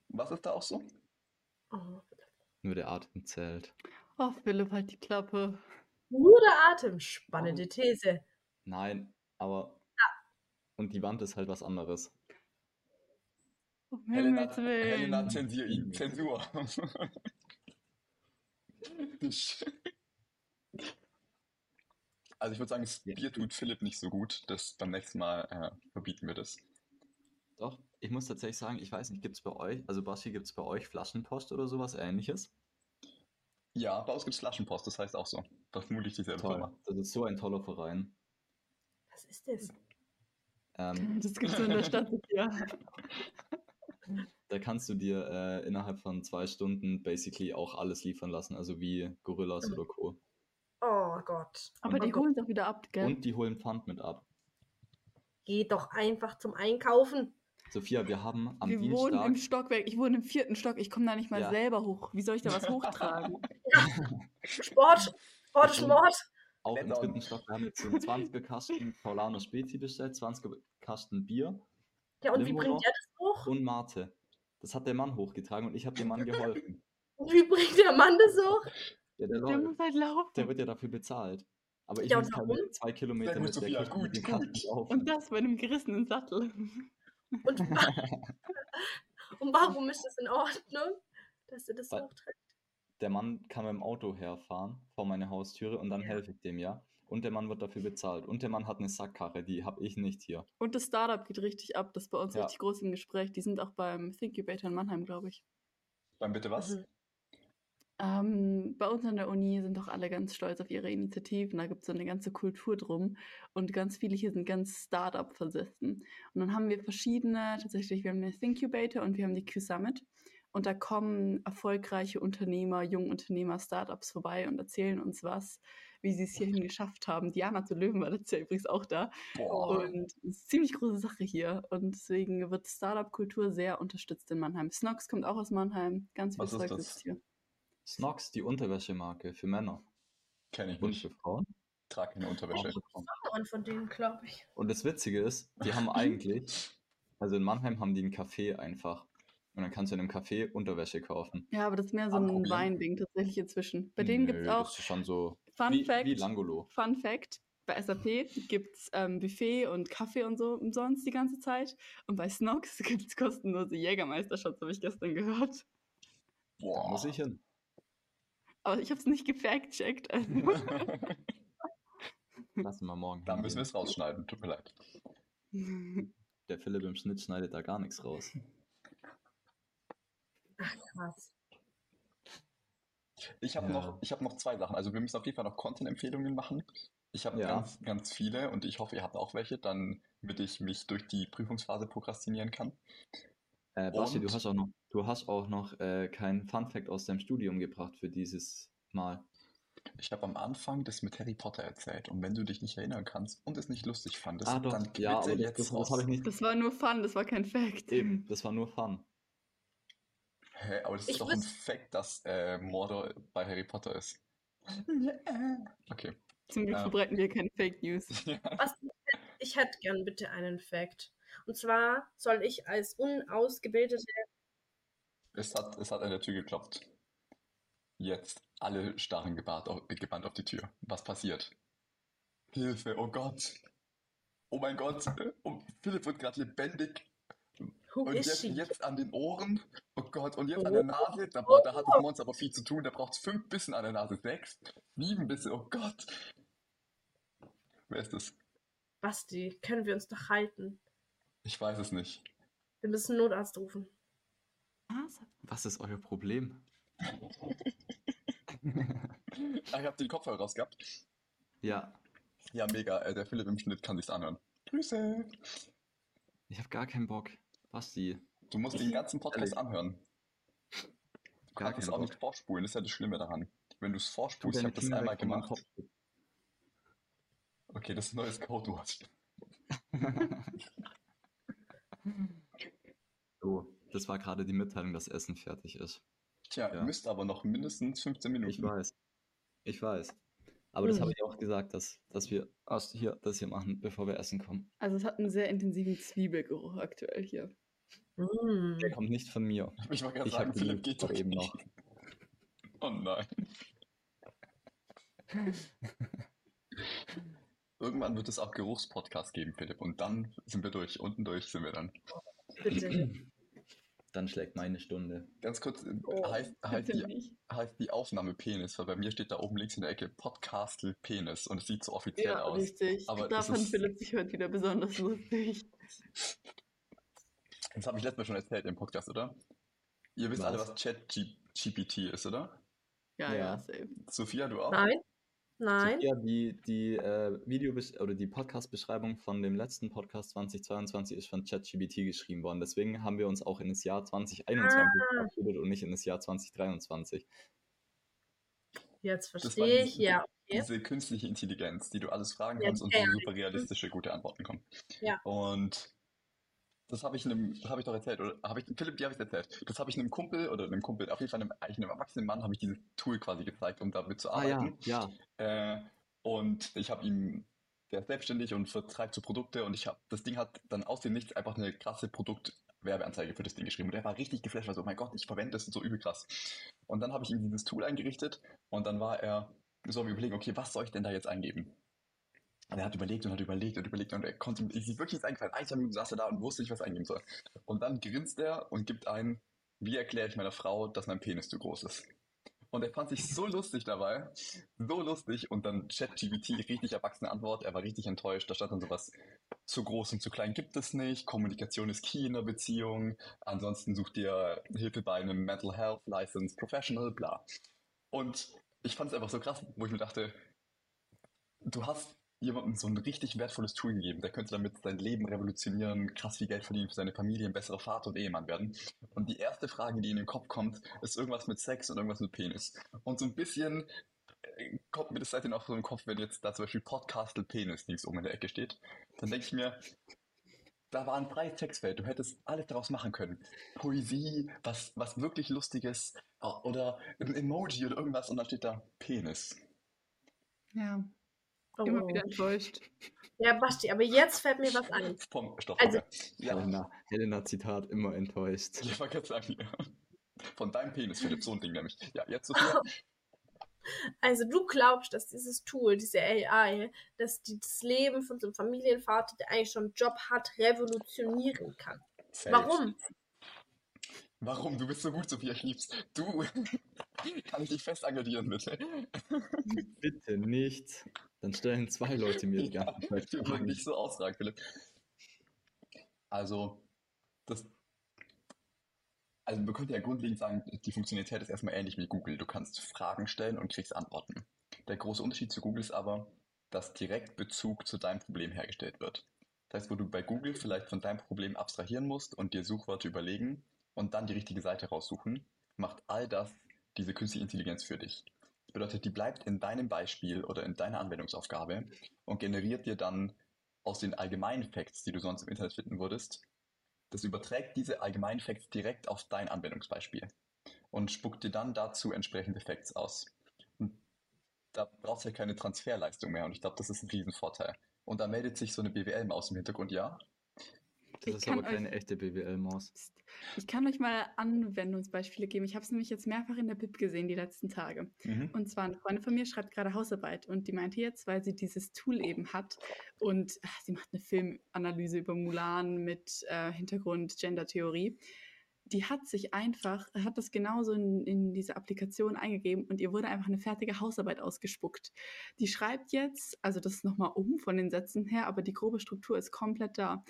Was ist da auch so? Oh. Nur der Atem zählt. Oh, Philipp, halt die Klappe. Nur der Atem. Spannende These. Nein, aber. Und die Wand ist halt was anderes. Um Helena. Helena zensier ihn. Zensur. Also ich würde sagen, das. Bier tut Philipp nicht so gut. Das beim nächsten Mal äh, verbieten wir das. Doch, ich muss tatsächlich sagen, ich weiß nicht, gibt es bei euch, also Basti, gibt es bei euch Flaschenpost oder sowas ähnliches? Ja, bei uns gibt es Flaschenpost, das heißt auch so. Vermutlich dieselbe Toll. Firma. Das ist so ein toller Verein. Was ist das? Ähm, Das gibt's nur in der Stadt ja. da kannst du dir äh, innerhalb von zwei Stunden basically auch alles liefern lassen, also wie Gorillas oder Co. Oh Gott. Aber oh die holen es auch wieder ab, gell? Und die holen Pfand mit ab. Geh doch einfach zum Einkaufen. Sophia, wir haben am Wir wohnen Dienstag. im Stockwerk. Ich wohne im vierten Stock. Ich komme da nicht mal Ja. selber hoch. Wie soll ich da was hochtragen? Sport. Sport Mord. Auch im Lecker. dritten Stock, wir haben jetzt so 20er Kasten Paulaner Spezi bestellt, 20er Kasten Bier Ja, und wie Limo bringt er das hoch? und Mate. Das hat der Mann hochgetragen und ich habe dem Mann geholfen. Und wie bringt der Mann das hoch? Ja, der Der läuft. muss halt laufen. Der wird ja dafür bezahlt. Aber ich Ja, muss halt mit zwei Kilometer mit der Kiste gut, mit gut. Laufen. Und das bei einem gerissenen Sattel. Und, und warum ist das in Ordnung, dass er das Weil- hochträgt? Der Mann kann mit dem Auto herfahren vor meine Haustüre und dann Ja. helfe ich dem ja. Und der Mann wird dafür bezahlt. Und der Mann hat eine Sackkarre, die habe ich nicht hier. Und das Startup geht richtig ab. Das ist bei uns Ja. richtig groß im Gespräch. Die sind auch beim Thinkubator in Mannheim, glaube ich. Dann bitte was? Mhm. Ähm, bei uns an der Uni sind doch alle ganz stolz auf ihre Initiativen. Da gibt es so eine ganze Kultur drum. Und ganz viele hier sind ganz Startup versessen. Und dann haben wir verschiedene, tatsächlich, wir haben den Thinkubator und wir haben die Q-Summit. Und da kommen erfolgreiche Unternehmer, Jungunternehmer, Startups vorbei und erzählen uns was, wie sie es hierhin geschafft haben. Diana zu Löwen war letztes Jahr übrigens auch da. Boah. Und es ist eine ziemlich große Sache hier. Und deswegen wird Startup-Kultur sehr unterstützt in Mannheim. Snox kommt auch aus Mannheim. Ganz viel Was ist Zeug sitzt hier. Snox, die Unterwäschemarke für Männer Kenne ich und nicht. für Frauen. Trage keine Unterwäsche. Und von denen, glaube ich. Und das Witzige ist, die haben eigentlich, also in Mannheim haben die ein Café einfach. Und dann kannst du in einem Café Unterwäsche kaufen. Ja, aber das ist mehr so ein. Weinding tatsächlich inzwischen. Bei denen gibt es auch, Das ist schon so Fun wie, Fact, wie Langolo. Fun Fact, bei SAP gibt es ähm, Buffet und Kaffee und so umsonst die ganze Zeit. Und bei Snox gibt es kostenlose Jägermeister-Shots, habe ich gestern gehört. Da Boah. muss ich hin. Aber ich habe es nicht gefact-checkt. Also. Lassen wir morgen da müssen wir es rausschneiden, tut mir leid. Der Philipp im Schnitt schneidet da gar nichts raus. Krass. Ich habe Ja. noch, ich hab noch zwei Sachen. Also wir müssen auf jeden Fall noch Content-Empfehlungen machen. Ich habe Ja. ganz, ganz viele und ich hoffe, ihr habt auch welche, dann, damit ich mich durch die Prüfungsphase prokrastinieren kann. Äh, Basti, du hast auch noch, du hast auch noch äh, keinen Fun-Fact aus deinem Studium gebracht für dieses Mal. Ich habe am Anfang das mit Harry Potter erzählt und wenn du dich nicht erinnern kannst und es nicht lustig fandest, ah, doch, dann ja, aber das, jetzt das, raus. das habe ich nicht. Das war nur Fun, das war kein Fact. Eben, das war nur Fun. Hä, aber das Ich ist doch ein Fact, dass äh, Mordor bei Harry Potter ist. Okay. Zum Glück Ja. verbreiten wir keine Fake News. Was, ich hätte gern bitte einen Fact. Und zwar soll ich als unausgebildete. Es hat, es hat an der Tür geklopft. Jetzt alle starren gebannt auf, gebannt auf die Tür. Was passiert? Hilfe, oh Gott. Oh mein Gott, oh, Philipp wird gerade lebendig. Who Und jetzt, jetzt an den Ohren. Oh Gott, und jetzt an Oh. der Nase. Da, boah, da hat das Monster aber viel zu tun. Da braucht es fünf Bissen an der Nase. Sechs, sieben Bisse. Oh Gott. Wer ist das? Basti, können wir uns doch halten. Ich weiß es nicht. Wir müssen einen Notarzt rufen. Was? Was ist euer Problem? Ah, ich hab den Kopfhörer rausgehabt. Ja, Ja, mega. Äh, der Philipp im Schnitt kann sich's anhören. Grüße. ich habe gar keinen Bock. Basti, Du musst den ganzen Podcast Ehrlich. anhören. Du Gar kannst es auch Bock. nicht vorspulen. Das ist ja das Schlimme daran. Wenn du es vorspulst, ich habe das einmal gemacht. Okay, das ist ein neues Codewort. So, das war gerade die Mitteilung, dass Essen fertig ist. Tja, Ja. müsste aber noch mindestens 15 Minuten. Ich weiß. Ich weiß. Aber das Mhm. habe ich auch gesagt, dass, dass wir erst hier das hier machen, bevor wir essen kommen. Also es hat einen sehr intensiven Zwiebelgeruch aktuell hier. Mm. Der kommt nicht von mir. Ich wollte gerade sagen, Philipp geht doch eben nicht. Oh nein. Irgendwann wird es auch Geruchspodcast geben, Philipp. Und dann sind wir durch. Unten durch sind wir dann. Bitte. Dann schlägt meine Stunde. Ganz kurz, äh, Oh, heißt, heißt, die, heißt die Aufnahme Penis, weil bei mir steht da oben links in der Ecke Podcastel Penis und es sieht so offiziell Ja, aus. richtig. Aber da das fand ist- Philipp sich heute wieder besonders lustig. Das habe ich letztes Mal schon erzählt im Podcast, oder? Ihr wisst alle, Was? was ChatGPT ist, oder? Ja, ja, Ja. safe. Sophia, du auch? Nein? Nein? Sophia, die, die äh, Video oder die Podcast-Beschreibung von dem letzten Podcast 2022 ist von ChatGPT geschrieben worden. Deswegen haben wir uns auch in das Jahr 2021 Ah. verabschiedet und nicht in das Jahr 2023. Jetzt verstehe ich. diese- Ja, okay. Diese künstliche Intelligenz, die du alles fragen Ja, kannst und ja, ja. super realistische, gute Antworten kommen. Ja. Und das habe ich einem, habe ich doch erzählt, oder habe ich, Philipp, dir habe ich erzählt. Das habe ich einem Kumpel oder einem Kumpel, auf jeden Fall einem, eigentlich einem erwachsenen Mann, habe ich dieses Tool quasi gezeigt, um damit zu Ah ja, arbeiten. ja. Äh, und ich habe ihm, der ist selbstständig und vertreibt so Produkte und ich habe, das Ding hat dann aus dem Nichts einfach eine krasse Produktwerbeanzeige für das Ding geschrieben und der war richtig geflasht, war so, oh mein Gott, ich verwende das so übel krass. Und dann habe ich ihm dieses Tool eingerichtet und dann war er, so wir überlegen, okay, was soll ich denn da jetzt eingeben? Und er hat überlegt und hat überlegt und überlegt und er konnte, ihm wirklich nichts eingefallen. Ein, zwei Minuten saß er da und wusste nicht, was eingeben soll. Und dann grinst er und gibt ein, wie erkläre ich meiner Frau, dass mein Penis zu groß ist? Und er fand sich so lustig dabei, so lustig. Und dann ChatGPT, richtig erwachsene Antwort. Er war richtig enttäuscht. Da stand dann sowas, zu groß und zu klein gibt es nicht. Kommunikation ist key in der Beziehung. Ansonsten sucht ihr Hilfe bei einem Mental Health License Professional, bla. Und ich fand es einfach so krass, wo ich mir dachte, du hast jemandem so ein richtig wertvolles Tool gegeben. Der könnte damit sein Leben revolutionieren, krass viel Geld verdienen für seine Familie, ein besserer Vater und Ehemann werden. Und die erste Frage, die in den Kopf kommt, ist irgendwas mit Sex und irgendwas mit Penis. Und so ein bisschen äh, kommt mir das seitdem auch so im Kopf, wenn jetzt da zum Beispiel Podcastel Penis links oben in der Ecke steht. Dann denke ich mir, da war ein freies Textfeld. Du hättest alles daraus machen können. Poesie, was, was wirklich Lustiges äh, oder ein Emoji oder irgendwas und dann steht da Penis. Ja, Oh. immer wieder enttäuscht. Ja, Basti, aber jetzt fällt mir was ein. Vom Stoff. Also- ja, Helena, Helena Zitat, immer enttäuscht. ich wollte gerade sagen, ja. Von deinem Penis, Philipp, so ein Ding nämlich. Ja, jetzt Sophia. Also du glaubst, dass dieses Tool, diese AI, dass die das Leben von so einem Familienvater, der eigentlich schon einen Job hat, revolutionieren kann. Safe. Warum? Warum? Du bist so gut, Sophia, ich lieb's. Du. Kann ich dich fest engagieren, bitte? Bitte nicht. Dann stellen zwei Leute mir die ganze Ja, Zeit Fragen. nicht so ausragen, Philipp. Also, das. Also, man könnte ja grundlegend sagen, die Funktionalität ist erstmal ähnlich wie Google. Du kannst Fragen stellen und kriegst Antworten. Der große Unterschied zu Google ist aber, dass direkt Bezug zu deinem Problem hergestellt wird. Das heißt, wo du bei Google vielleicht von deinem Problem abstrahieren musst und dir Suchwörter überlegen und dann die richtige Seite raussuchen, macht all das diese künstliche Intelligenz für dich. Das bedeutet, die bleibt in deinem Beispiel oder in deiner Anwendungsaufgabe und generiert dir dann aus den allgemeinen Facts, die du sonst im Internet finden würdest, das überträgt diese allgemeinen Facts direkt auf dein Anwendungsbeispiel und spuckt dir dann dazu entsprechende Facts aus. Und da brauchst du ja keine Transferleistung mehr und ich glaube, das ist ein Riesenvorteil. Und da meldet sich so eine BWL-Maus im Hintergrund, ja? Das Ich ist aber euch- keine echte BWL-Maus. Ich kann euch mal Anwendungsbeispiele geben. Ich habe es nämlich jetzt mehrfach in der Bib gesehen die letzten Tage. Mhm. Und zwar eine Freundin von mir schreibt gerade Hausarbeit und die meinte jetzt, weil sie dieses Tool eben hat und ach, sie macht eine Filmanalyse über Mulan mit äh, Hintergrund Gender-Theorie. Die hat sich einfach, hat das genauso in, in diese Applikation eingegeben und ihr wurde einfach eine fertige Hausarbeit ausgespuckt. Die schreibt jetzt, also das ist nochmal um von den Sätzen her, aber die grobe Struktur ist komplett da.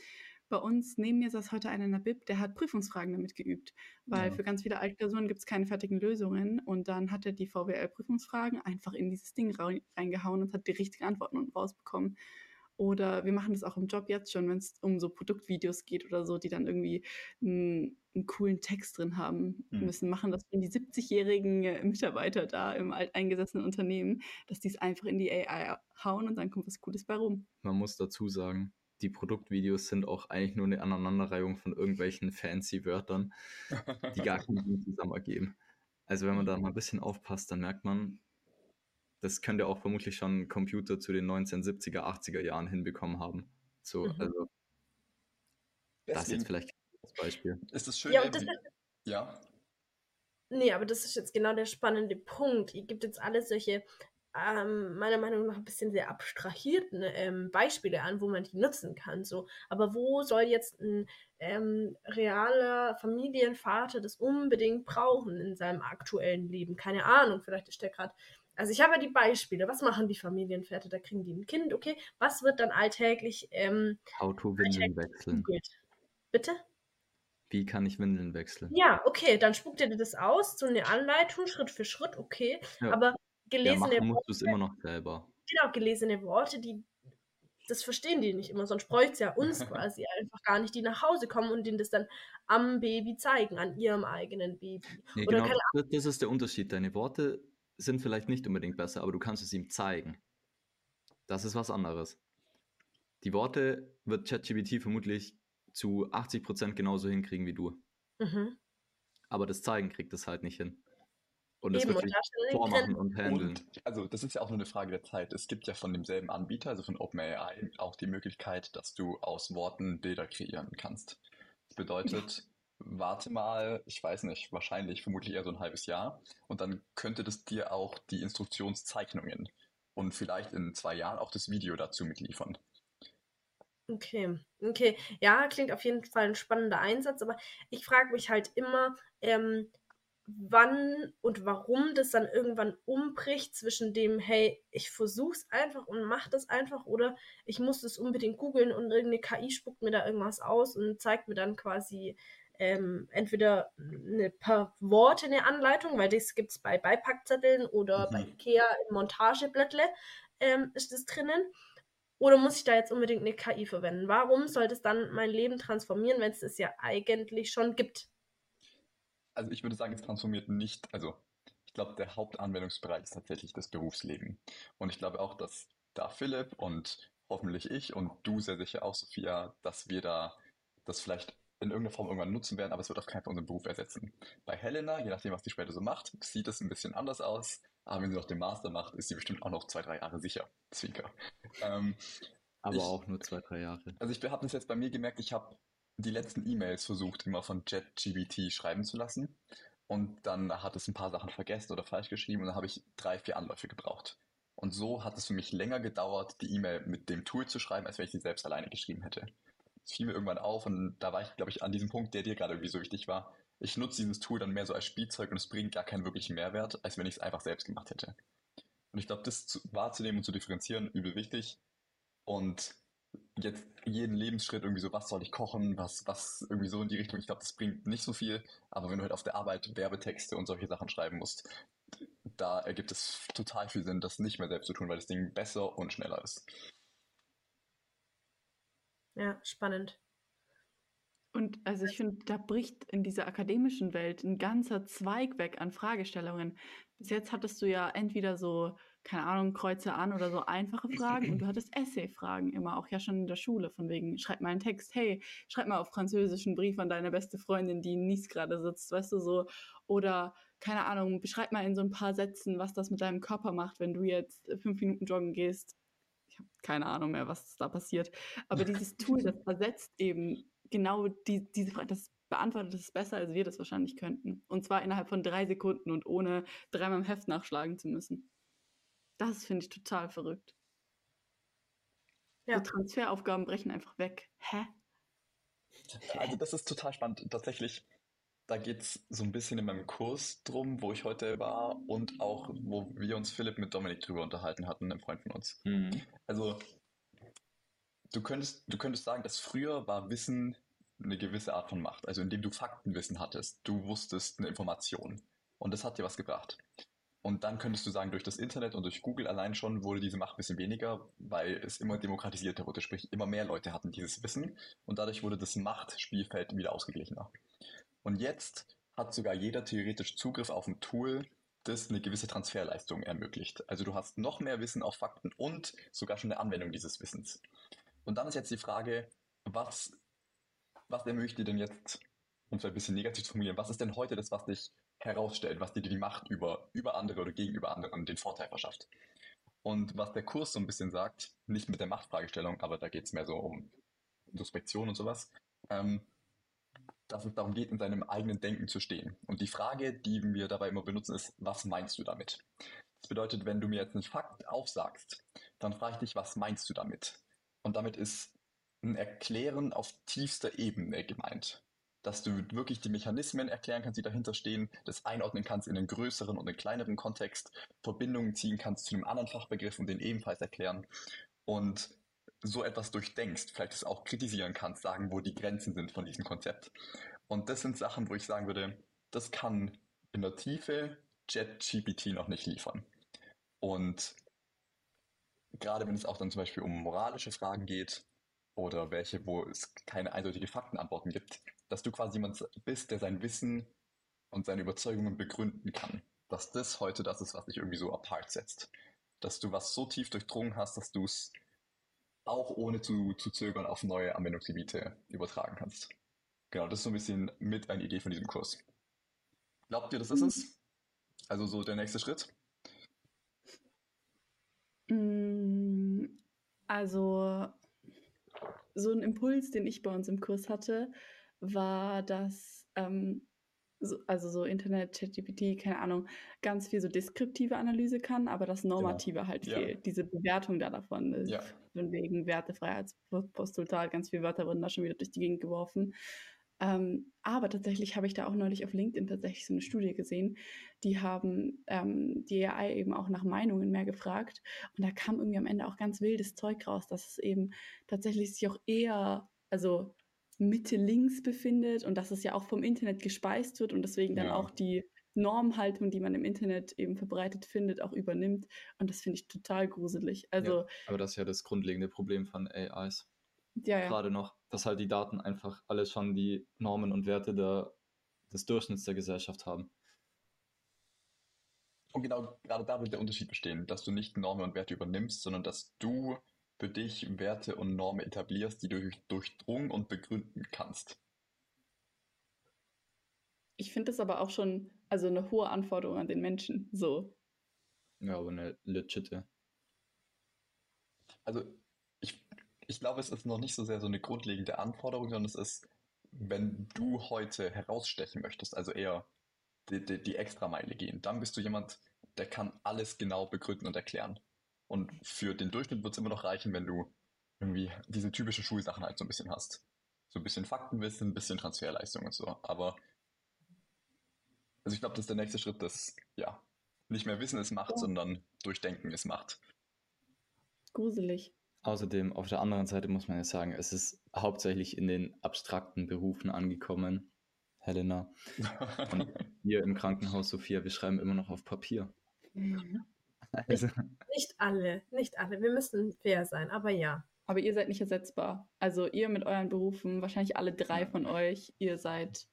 Bei uns neben mir saß heute einer in der Bib, der hat Prüfungsfragen damit geübt, weil Ja. für ganz viele Altklausuren gibt es keine fertigen Lösungen und dann hat er die VWL-Prüfungsfragen einfach in dieses Ding rei- reingehauen und hat die richtigen Antworten rausbekommen. Oder wir machen das auch im Job jetzt schon, wenn es um so Produktvideos geht oder so, die dann irgendwie einen, einen coolen Text drin haben Mhm. müssen, machen das schon die 70-jährigen äh, Mitarbeiter da im alteingesessenen Unternehmen, dass die es einfach in die AI hauen und dann kommt was Cooles bei rum. Man muss dazu sagen, die Produktvideos sind auch eigentlich nur eine Aneinanderreihung von irgendwelchen fancy Wörtern, die gar keinen Sinn zusammen ergeben. Also wenn man da mal ein bisschen aufpasst, dann merkt man, das könnte auch vermutlich schon ein Computer zu den 1970er, 80er Jahren hinbekommen haben. So, Mhm. also das ist jetzt vielleicht das Beispiel. ist es schön, Ja, das ja. Nee, aber das ist jetzt genau der spannende Punkt. Ihr gibt jetzt alle solche, ähm, meiner Meinung nach, ein bisschen sehr abstrahierten ähm, Beispiele an, wo man die nutzen kann. So. Aber wo soll jetzt ein ähm, realer Familienvater das unbedingt brauchen in seinem aktuellen Leben? Keine Ahnung, vielleicht ist der gerade. Also ich habe ja die Beispiele. Was machen die Familienväter? Da kriegen die ein Kind, okay? Was wird dann alltäglich ähm, Auto-Windeln wechseln. Bitte? Wie kann ich Windeln wechseln? Ja, okay, dann spuckt ihr dir das aus, so eine Anleitung, Schritt für Schritt, okay. Ja. Aber Ja, gelesene, machen musst Worte, du es immer noch selber. genau, gelesene Worte, die, das verstehen die nicht immer, sonst bräuchte es ja uns quasi einfach gar nicht, die nach Hause kommen und denen das dann am Baby zeigen, an ihrem eigenen Baby. Nee, Oder genau, das, das ist der Unterschied. Deine Worte sind vielleicht nicht unbedingt besser, aber du kannst es ihm zeigen. Das ist was anderes. Die Worte wird ChatGPT vermutlich zu 80% genauso hinkriegen wie du. Mhm. Aber das Zeigen kriegt es halt nicht hin. Und das Eben, wirklich vormachen und handeln. Und also das ist ja auch nur eine Frage der Zeit. Es gibt ja von demselben Anbieter, also von OpenAI, auch die Möglichkeit, dass du aus Worten Bilder kreieren kannst. Das bedeutet, warte mal, ich weiß nicht, wahrscheinlich vermutlich eher so ein halbes Jahr und dann könnte das dir auch die Instruktionszeichnungen und vielleicht in zwei Jahren auch das Video dazu mitliefern. Okay, okay. Ja, klingt auf jeden Fall ein spannender Einsatz, aber ich frage mich halt immer, ähm, wann und warum das dann irgendwann umbricht zwischen dem, hey, ich versuch's einfach und mach das einfach oder ich muss das unbedingt googeln und irgendeine KI spuckt mir da irgendwas aus und zeigt mir dann quasi ähm, entweder ein paar Worte eine Anleitung, weil das gibt's bei Beipackzetteln oder Mhm. bei Ikea im Montageblättle ähm, ist das drinnen. Oder muss ich da jetzt unbedingt eine KI verwenden? Warum sollte es dann mein Leben transformieren, wenn es es ja eigentlich schon gibt? Also ich würde sagen, es transformiert nicht, also ich glaube, der Hauptanwendungsbereich ist tatsächlich das Berufsleben. Und ich glaube auch, dass da Philipp und hoffentlich ich und du sehr sicher auch, Sophia, dass wir da das vielleicht in irgendeiner Form irgendwann nutzen werden, aber es wird auf keinen Fall unseren Beruf ersetzen. Bei Helena, je nachdem, was die später so macht, sieht es ein bisschen anders aus. Aber wenn sie noch den Master macht, ist sie bestimmt auch noch zwei, drei Jahre sicher. Zwinker. Ähm, Aber ich- auch nur zwei, drei Jahre. also ich habe das jetzt bei mir gemerkt, ich habe die letzten E-Mails versucht, immer von JetGBT schreiben zu lassen. Und dann hat es ein paar Sachen vergessen oder falsch geschrieben und dann habe ich drei, vier Anläufe gebraucht. Und so hat es für mich länger gedauert, die E-Mail mit dem Tool zu schreiben, als wenn ich sie selbst alleine geschrieben hätte. Es fiel mir irgendwann auf und da war ich, glaube ich, an diesem Punkt, der dir gerade irgendwie so wichtig war. Ich nutze dieses Tool dann mehr so als Spielzeug und es bringt gar keinen wirklichen Mehrwert, als wenn ich es einfach selbst gemacht hätte. Und ich glaube, das zu, wahrzunehmen und zu differenzieren, übel wichtig. Und jetzt jeden Lebensschritt irgendwie so, was soll ich kochen, was, was irgendwie so in die Richtung. Ich glaube, das bringt nicht so viel, aber wenn du halt auf der Arbeit Werbetexte und solche Sachen schreiben musst, da ergibt es total viel Sinn, das nicht mehr selbst zu tun, weil das Ding besser und schneller ist. Ja, spannend. Und also ich finde, da bricht in dieser akademischen Welt ein ganzer Zweig weg an Fragestellungen. Bis jetzt hattest du ja entweder so, keine Ahnung, Kreuze an oder so einfache Fragen und du hattest Essay-Fragen immer, auch ja schon in der Schule, von wegen, schreib mal einen Text, hey, schreib mal auf Französisch einen Brief an deine beste Freundin, die in Nice gerade sitzt, weißt du so. Oder, keine Ahnung, beschreib mal in so ein paar Sätzen, was das mit deinem Körper macht, wenn du jetzt fünf Minuten joggen gehst. Ich habe keine Ahnung mehr, was da passiert. Aber dieses Tool, das ersetzt eben genau die, diese Frage, das beantwortet es besser, als wir das wahrscheinlich könnten. Und zwar innerhalb von drei Sekunden und ohne dreimal im Heft nachschlagen zu müssen. Das finde ich total verrückt. Ja. So Transferaufgaben brechen einfach weg. Hä? Also das ist total spannend. Tatsächlich, da geht es so ein bisschen in meinem Kurs drum, wo ich heute war und auch, wo wir uns Philipp mit Dominik drüber unterhalten hatten, einem Freund von uns. Mhm. Also du könntest, du könntest sagen, dass früher war Wissen eine gewisse Art von Macht. Also indem du Faktenwissen hattest, du wusstest eine Information. Und das hat dir was gebracht. Und dann könntest du sagen, durch das Internet und durch Google allein schon wurde diese Macht ein bisschen weniger, weil es immer demokratisierter wurde. Sprich, immer mehr Leute hatten dieses Wissen und dadurch wurde das Machtspielfeld wieder ausgeglichener. Und jetzt hat sogar jeder theoretisch Zugriff auf ein Tool, das eine gewisse Transferleistung ermöglicht. Also du hast noch mehr Wissen auf Fakten und sogar schon eine Anwendung dieses Wissens. Und dann ist jetzt die Frage, was, was ermöglicht dir denn jetzt, um es ein bisschen negativ zu formulieren, was ist denn heute das, was dich herausstellt, was dir die Macht über, über andere oder gegenüber anderen den Vorteil verschafft? Und was der Kurs so ein bisschen sagt, nicht mit der Machtfragestellung, aber da geht es mehr so um Introspektion und sowas, ähm, dass es darum geht, in seinem eigenen Denken zu stehen. Und die Frage, die wir dabei immer benutzen, ist, was meinst du damit? Das bedeutet, wenn du mir jetzt einen Fakt aufsagst, dann frage ich dich, was meinst du damit? Und damit ist ein Erklären auf tiefster Ebene gemeint. Dass du wirklich die Mechanismen erklären kannst, die dahinter stehen, das einordnen kannst in einen größeren und einen kleineren Kontext, Verbindungen ziehen kannst zu einem anderen Fachbegriff und den ebenfalls erklären. Und so etwas durchdenkst, vielleicht es auch kritisieren kannst, sagen, wo die Grenzen sind von diesem Konzept. Und das sind Sachen, wo ich sagen würde, das kann in der Tiefe JetGPT noch nicht liefern. Und gerade wenn es auch dann zum Beispiel um moralische Fragen geht oder welche, wo es keine eindeutige Faktenantworten gibt, dass du quasi jemand bist, der sein Wissen und seine Überzeugungen begründen kann. Dass das heute das ist, was dich irgendwie so apart setzt. Dass du was so tief durchdrungen hast, dass du es auch ohne zu, zu zögern auf neue Anwendungsgebiete übertragen kannst. Genau, das ist so ein bisschen mit eine Idee von diesem Kurs. Glaubt ihr, das ist es? Also so der nächste Schritt? Mm, Also, so ein Impuls, den ich bei uns im Kurs hatte, war, dass, ähm, so, also so Internet, ChatGPT, keine Ahnung, ganz viel so deskriptive Analyse kann, aber das Normative halt Genau. Ja. fehlt. Diese Bewertung da davon ist Ja. von wegen Wertefreiheitspostultat, ganz viele Wörter wurden da schon wieder durch die Gegend geworfen. Ähm, aber tatsächlich habe ich da auch neulich auf LinkedIn tatsächlich so eine Studie gesehen. Die haben ähm, die AI eben auch nach Meinungen mehr gefragt. Und da kam irgendwie am Ende auch ganz wildes Zeug raus, dass es eben tatsächlich sich auch eher, also Mitte links befindet und dass es ja auch vom Internet gespeist wird und deswegen dann Ja. auch die Normhaltung, die man im Internet eben verbreitet findet, auch übernimmt. Und das finde ich total gruselig. Also, Aber das ist ja das grundlegende Problem von AIs. ja, ja. Gerade noch, dass halt die Daten einfach alle schon die Normen und Werte der, des Durchschnitts der Gesellschaft haben. Und genau gerade da wird der Unterschied bestehen, dass du nicht Normen und Werte übernimmst, sondern dass du für dich Werte und Normen etablierst, die du durch, durchdrungen und begründen kannst. Ich finde das aber auch schon, also eine hohe Anforderung an den Menschen. So. Ja, aber eine legitte. Also ich, ich glaube, es ist noch nicht so sehr so eine grundlegende Anforderung, sondern es ist, wenn du heute herausstechen möchtest, also eher die, die, die Extrameile gehen, dann bist du jemand, der kann alles genau begründen und erklären. Und für den Durchschnitt wird es immer noch reichen, wenn du irgendwie diese typischen Schulsachen halt so ein bisschen hast. So ein bisschen Faktenwissen, ein bisschen Transferleistung und so. Aber also ich glaube, das ist der nächste Schritt, dass ja nicht mehr Wissen ist Macht, Ja. sondern Durchdenken ist Macht. Gruselig. Außerdem, auf der anderen Seite muss man ja sagen, es ist hauptsächlich in den abstrakten Berufen angekommen, Helena. Und wir im Krankenhaus, Sophia, wir schreiben immer noch auf Papier. Also, Nicht alle, nicht alle. Wir müssen fair sein, aber ja. Aber ihr seid nicht ersetzbar. Also ihr mit euren Berufen, wahrscheinlich alle drei von euch, ihr seid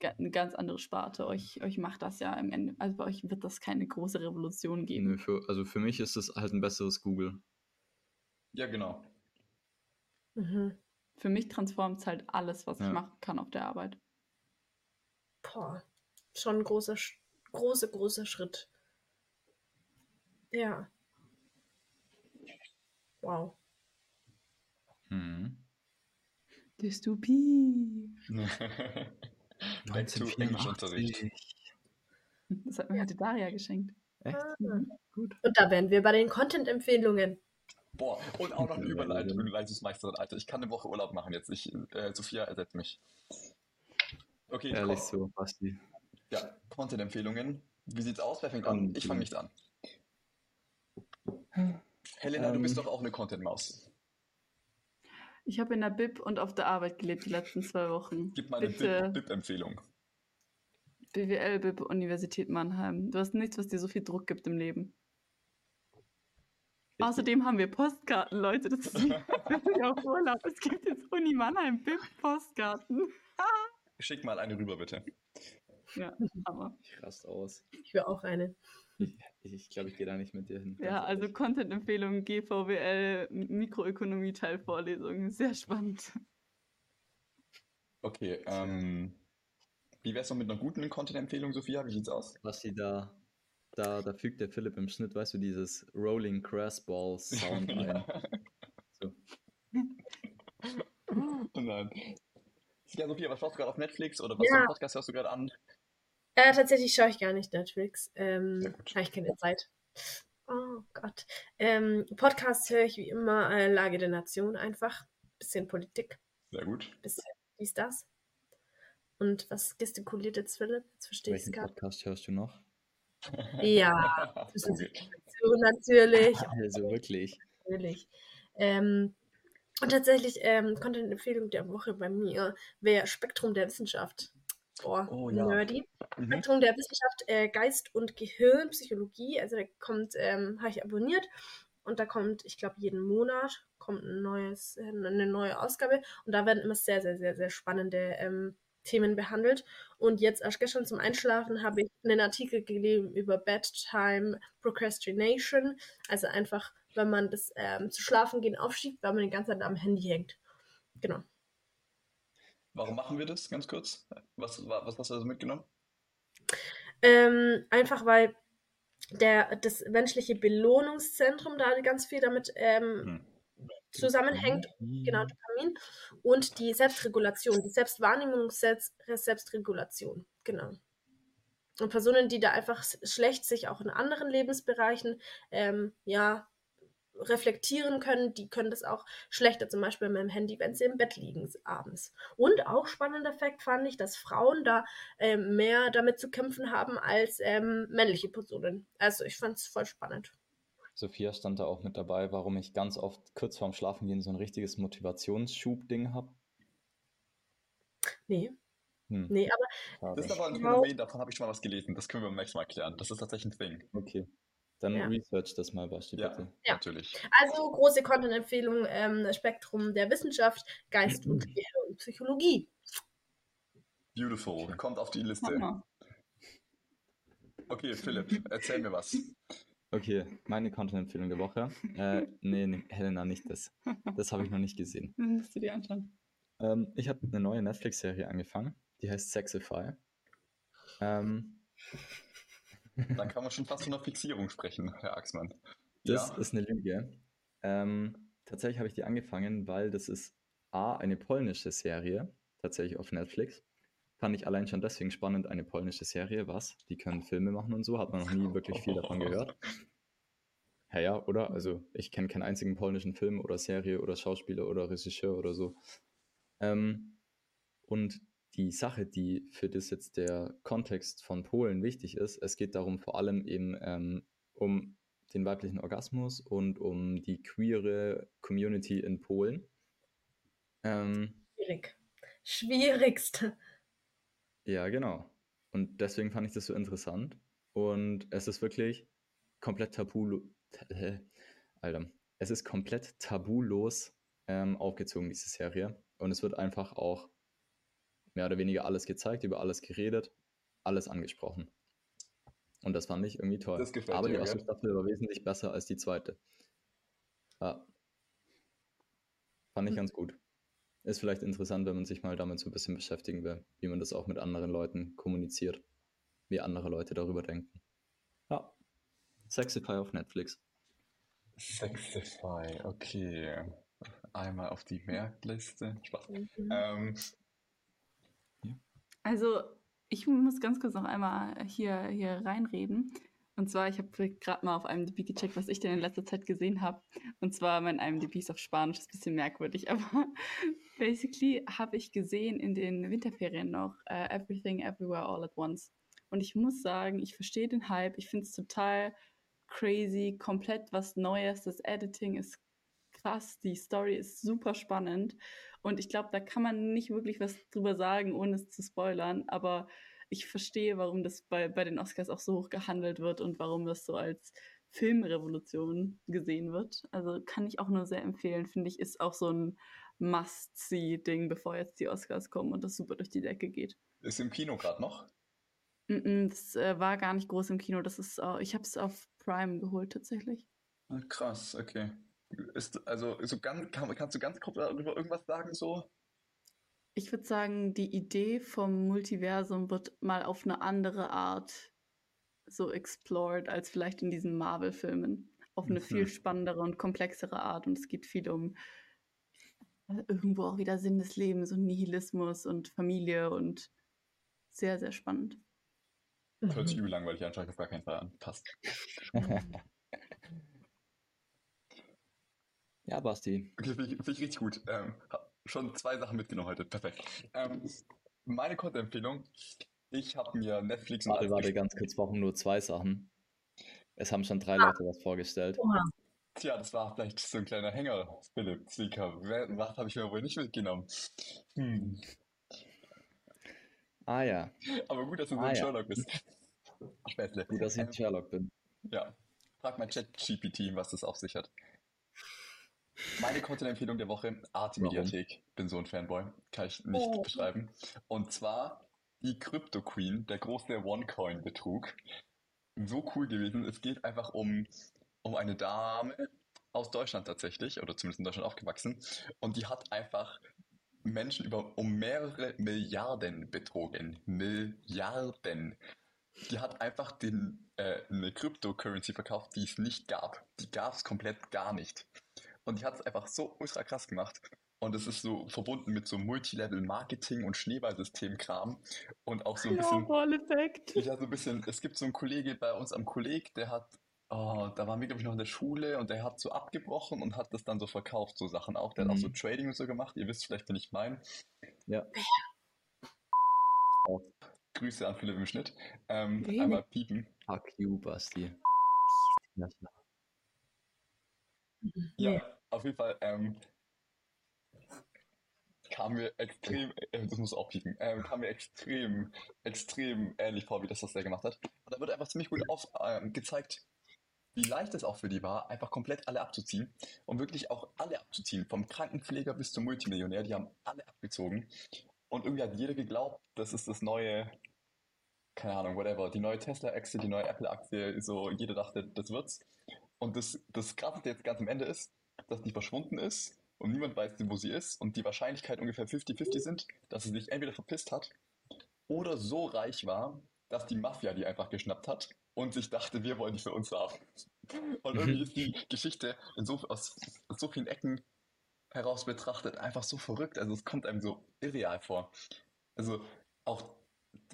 eine ganz andere Sparte. Euch, euch macht das ja im Ende, also bei euch wird das keine große Revolution geben. nö, für, also für mich ist es halt ein besseres Google. ja, genau. Mhm. Für mich transformt es halt alles, was Ja. ich machen kann auf der Arbeit. Boah, schon ein großer, großer, großer Schritt. Ja. Wow. Mhm. Dystopie. Back to Englischunterricht. Das hat mir heute Daria geschenkt. Echt? Mhm. Gut. Und da wären wir bei den Content-Empfehlungen. Boah, und auch noch eine Überleitung, Überleitungsmeisterin, Alter. Ich kann eine Woche Urlaub machen jetzt. Ich, äh, Sophia ersetzt mich. Okay, Ehrlich komm. so, Basti. Ja, Content-Empfehlungen. Wie sieht's aus? Wer fängt an? Ich fange nicht an. Helena, du bist Ähm. doch auch eine Content-Maus. Ich habe in der Bib und auf der Arbeit gelebt die letzten zwei Wochen. Gib mal eine Bitte. BIP-Empfehlung. BWL, Bib, Universität Mannheim. Du hast nichts, was dir so viel Druck gibt im Leben. Außerdem haben wir Postkarten, Leute. Das ist auf Urlaub. Es gibt jetzt Uni Mannheim, Bib, Postkarten. Schick mal eine rüber, bitte. Ja, aber. Ich rast aus. Ich will auch eine. Ich glaube, ich, glaub, ich gehe da nicht mit dir hin. Ja, also. Content-Empfehlung, GVWL, Mikroökonomie-Teilvorlesungen. Sehr spannend. Okay, ähm. Wie wär's noch mit einer guten Content-Empfehlung, Sophia? Wie sieht's aus? Basti, da, da, da fügt der Philipp im Schnitt, weißt du, dieses Rolling Grassball Sound ein. So. Oh nein. Ja, Sophia, was schaust du gerade auf Netflix oder was Ja. für einen Podcast hörst du gerade an? Äh, tatsächlich schaue ich gar nicht Netflix. Ähm, habe ich keine Zeit. Oh Gott. Ähm, Podcasts höre ich wie immer äh, Lage der Nation einfach. Bisschen Politik, Sehr gut. bisschen dies, das. Und was gestikuliert jetzt Philipp? Jetzt verstehe ich es gerade. Podcast hörst du noch? Ja, Okay. so natürlich. Also wirklich. Natürlich. Ähm, und tatsächlich, ähm, Content-Empfehlung der Woche bei mir wäre Spektrum der Wissenschaft. Boah, Oh, ja. nerdy. Mhm. Spektrum der Wissenschaft, äh, Geist und Gehirn, Psychologie. Also da kommt, ähm, habe ich abonniert. Und da kommt, ich glaube, jeden Monat kommt ein neues, äh, eine neue Ausgabe. Und da werden immer sehr, sehr, sehr, sehr spannende ähm, Themen behandelt. Und jetzt erst gestern zum Einschlafen habe ich einen Artikel gelesen über Bedtime Procrastination. Also einfach, wenn man das ähm, zu schlafen gehen aufschiebt, weil man die ganze Zeit am Handy hängt. Genau. Warum machen wir das, ganz kurz? Was, wa- was hast du also mitgenommen? Ähm, einfach weil der, das menschliche Belohnungszentrum da ganz viel damit ähm, Hm. zusammenhängt. Genau, Dopamin. Und die Selbstregulation, die Selbstwahrnehmung Selbst Selbstregulation. Genau. Und Personen, die da einfach schlecht sich auch in anderen Lebensbereichen ähm, ja, reflektieren können, die können das auch schlechter, zum Beispiel mit dem Handy, wenn sie im Bett liegen abends. Und auch spannender Fakt fand ich, dass Frauen da ähm, mehr damit zu kämpfen haben als ähm, männliche Personen. Also ich fand es voll spannend. Sophia stand da auch mit dabei, warum ich ganz oft kurz vorm Schlafengehen so ein richtiges Motivationsschub-Ding habe. Nee, Hm, nee, aber. Das ist aber ein Genau. Phänomen, davon habe ich schon mal was gelesen. Das können wir beim nächsten Mal klären. Das ist tatsächlich ein Thing. Okay. Dann Ja. research das mal, Basti, Ja, bitte. Ja. natürlich. Also große Content-Empfehlung, ähm, Spektrum der Wissenschaft, Geist und Gehirn, Psychologie. Beautiful. Kommt auf die Liste. Okay, Philipp, erzähl mir was. Okay, meine Content-Empfehlung der Woche. Äh, nee, nee, Helena, nicht das. Das habe ich noch nicht gesehen. Musst du dir anschauen. Ähm, ich habe eine neue Netflix-Serie angefangen, die heißt Sexify. Ähm, Dann kann man schon fast von einer Fixierung sprechen, Herr Axmann. Das Ja. ist eine Lüge. Ähm, tatsächlich habe ich die angefangen, weil das ist A, eine polnische Serie, tatsächlich auf Netflix. Fand ich allein schon deswegen spannend, eine polnische Serie. Was? Die können Filme machen und so, hat man noch nie wirklich viel davon gehört. Ja, ja, oder? Also, ich kenne keinen einzigen polnischen Film oder Serie oder Schauspieler oder Regisseur oder so. Ähm, und die Sache, die für das jetzt der Kontext von Polen wichtig ist, es geht darum vor allem eben ähm, um den weiblichen Orgasmus und um die queere Community in Polen. Ähm, Schwierig. Schwierigste. ja, genau. Und deswegen fand ich das so interessant. Und es ist wirklich komplett tabu. Äh, Alter, es ist komplett tabulos ähm, aufgezogen, diese Serie. Und es wird einfach auch mehr oder weniger alles gezeigt, über alles geredet, alles angesprochen. Und das fand ich irgendwie toll. Das gefällt Aber dir, die erste? Staffel war wesentlich besser als die zweite. Ja. Fand ich Hm. ganz gut. Ist vielleicht interessant, wenn man sich mal damit so ein bisschen beschäftigen will, wie man das auch mit anderen Leuten kommuniziert, wie andere Leute darüber denken. Ja. Sexify auf Netflix. Sexify, okay. einmal auf die Merkliste. Spaß. Mhm. Ähm, Also, ich muss ganz kurz noch einmal hier, hier reinreden. Und zwar, ich habe gerade mal auf IMDb gecheckt, was ich denn in letzter Zeit gesehen habe. Und zwar, mein IMDb ist auf Spanisch, ist ein bisschen merkwürdig, aber basically habe ich gesehen in den Winterferien noch äh, Everything Everywhere All at Once. Und ich muss sagen, ich verstehe den Hype. Ich finde es total crazy, komplett was Neues. Das Editing ist krass, die Story ist super spannend. Und ich glaube, da kann man nicht wirklich was drüber sagen, ohne es zu spoilern. Aber ich verstehe, warum das bei, bei den Oscars auch so hoch gehandelt wird und warum das so als Filmrevolution gesehen wird. Also kann ich auch nur sehr empfehlen, finde ich, ist auch so ein Must-See-Ding, bevor jetzt die Oscars kommen und das super durch die Decke geht. ist im Kino gerade noch. Das äh, war gar nicht groß im Kino. Das ist, äh, ich habe es auf Prime geholt tatsächlich. Ah, Krass, okay. Ist, also, so ganz, kann, kannst du ganz grob darüber irgendwas sagen, so? Ich würde sagen, die Idee vom Multiversum wird mal auf eine andere Art so explored als vielleicht in diesen Marvel-Filmen. Auf eine viel Mhm. spannendere und komplexere Art. Und es geht viel um irgendwo auch wieder Sinn des Lebens und Nihilismus und Familie und sehr, sehr spannend. Hört sich Mhm. übel langweilig an, ich auf gar keinen Fall an. Passt. ja, Basti. Okay, finde ich, find ich richtig gut. Ähm, hab schon zwei Sachen mitgenommen heute. Perfekt. Ähm, meine Content-Empfehlung. Ich habe mir Netflix und Warte, warte, ganz kurz, warum nur zwei Sachen? Es haben schon drei Ah. Leute was vorgestellt. Oha. Tja, das war vielleicht so ein kleiner Hänger, Philipp, Zika. Wer- Was habe ich mir wohl nicht mitgenommen? Hm. Ah ja, Aber gut, dass du so Ah, ein ja. Sherlock bist. Späßle. gut, dass ich Ähm, ein Sherlock bin. Ja. Frag mal ChatGPT, was das auf sich hat. Meine Content-Empfehlung der Woche, Arte-Mediathek. Bin so ein Fanboy. Kann ich nicht Oh. beschreiben. Und zwar die Crypto Queen, der große OneCoin-Betrug. So cool gewesen. Es geht einfach um, um eine Dame aus Deutschland tatsächlich, oder zumindest in Deutschland aufgewachsen. Und die hat einfach Menschen über um mehrere Milliarden betrogen. Milliarden. Die hat einfach den, äh, eine Cryptocurrency verkauft, die es nicht gab. Die gab es komplett gar nicht. Und die hat es einfach so ultra krass gemacht. Und es ist so verbunden mit so Multilevel-Marketing und Schneeballsystem-Kram. Und auch so ein bisschen. Snowball-Effekt. Ja, so ein bisschen, es gibt so einen Kollege bei uns am Kolleg, der hat, oh, da waren wir, glaube ich, noch in der Schule und der hat so abgebrochen und hat das dann so verkauft, so Sachen auch. Der hat auch so Mhm. Trading und so gemacht. Ihr wisst vielleicht, wen ich meine. Ja. Grüße an Philipp im Schnitt. Ähm, einmal piepen. Fuck you, Basti. Ja, Ja, auf jeden Fall ähm, kam mir extrem, äh, das muss auch piepen, ähm, kam mir extrem, extrem ähnlich vor, wie das, was der gemacht hat. Und da wird einfach ziemlich gut auf, ähm, gezeigt, wie leicht es auch für die war, einfach komplett alle abzuziehen. Und wirklich auch alle abzuziehen. Vom Krankenpfleger bis zum Multimillionär, die haben alle abgezogen. Und irgendwie hat jeder geglaubt, das ist das neue, keine Ahnung, whatever, die neue Tesla-Aktie, die neue Apple-Aktie, so jeder dachte, das wird's. Und das, das Krasseste jetzt ganz am Ende ist, dass die verschwunden ist und niemand weiß, wo sie ist und die Wahrscheinlichkeit ungefähr 50-50 sind, dass sie sich entweder verpisst hat oder so reich war, dass die Mafia die einfach geschnappt hat und sich dachte, wir wollen die für uns haben. Und irgendwie ist die Geschichte in so, aus, aus so vielen Ecken heraus betrachtet einfach so verrückt. Also es kommt einem so irreal vor. Also auch,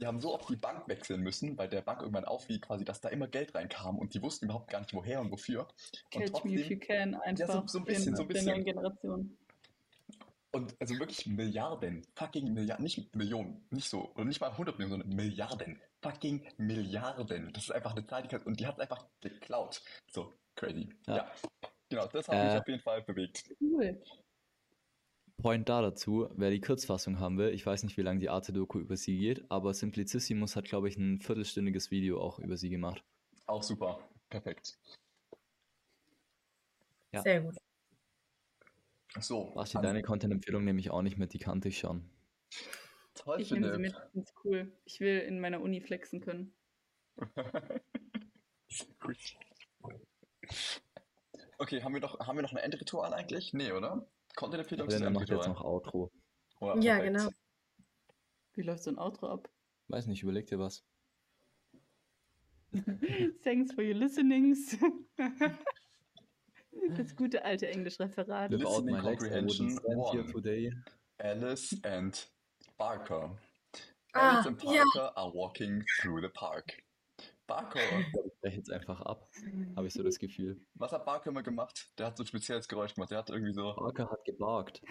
die haben so oft die Bank wechseln müssen, weil der Bank irgendwann auffiel, quasi, dass da immer Geld reinkam und die wussten überhaupt gar nicht woher und wofür. Und Catch me if you can, einfach so ein bisschen, in so ein der bisschen. neuen Generation. Und also wirklich Milliarden, fucking Milliarden, nicht Millionen, nicht so, und nicht mal 100 Millionen, sondern Milliarden, fucking Milliarden. Das ist einfach eine Zahl, die kann, und die hat einfach geklaut. So, crazy. Ja. Ja. Genau, das hat Äh. mich auf jeden Fall bewegt. Cool. Point da dazu, wer die Kurzfassung haben will, ich weiß nicht, wie lange die Arte-Doku über sie geht, aber Simplicissimus hat, glaube ich, ein viertelstündiges Video auch über sie gemacht. Auch super. Perfekt. Ja. Sehr gut. So. Basti, deine Content-Empfehlung nehme ich auch nicht mit, die kannte ich schon. Toll, Ich nehme sie mit, ich find's cool. Ich will in meiner Uni flexen können. Okay, haben wir noch, haben wir noch ein Endritual eigentlich? Nee, oder? Content-Empfehlung Helena macht jetzt noch Outro. Oh, Ja, genau. Wie läuft so ein Outro ab? Weiß nicht, überleg dir was. Thanks for your listenings. Das gute alte Englischreferat. Without my comprehension wouldn't stand here one. today. Alice and Barker. Ah, Alice and. Parker are walking through the park. Barker, Ich breche jetzt einfach ab, habe ich so das Gefühl. was hat Barker immer gemacht? Der hat so ein spezielles Geräusch gemacht. Der hat irgendwie so. Parker hat gebarkt.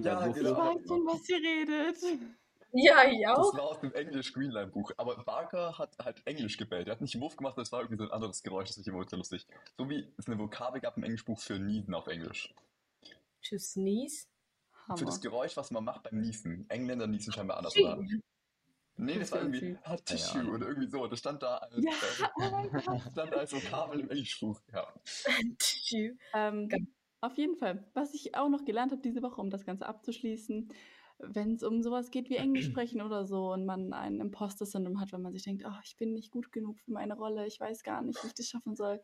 Ja? Ich genau. weiß schon, was ihr redet. Ja, ich Das auch. war aus dem Englisch Greenline Buch. Aber Barker hat halt Englisch gebellt. Der hat nicht Wurf gemacht, das war irgendwie so ein anderes Geräusch, das ich immer ultra lustig. So wie es eine Vokabel gab im Englischbuch für Niesen auf Englisch. To sneeze. Für Hammer. das Geräusch, was man macht beim Niesen. Engländer niesen scheinbar anders, oder? Nee, das Das war irgendwie Hot Tissue Ahnung. oder irgendwie so. Das stand da als, Ja, äh, oh mein Gott. stand da als Vokabel im Englischbuch. Ja. Tissue. Ähm, auf jeden Fall, was ich auch noch gelernt habe diese Woche, um das Ganze abzuschließen, wenn es um sowas geht wie Englisch sprechen oder so und man ein Imposter-Syndrom hat, wenn man sich denkt, oh, ich bin nicht gut genug für meine Rolle, ich weiß gar nicht, wie ich das schaffen soll.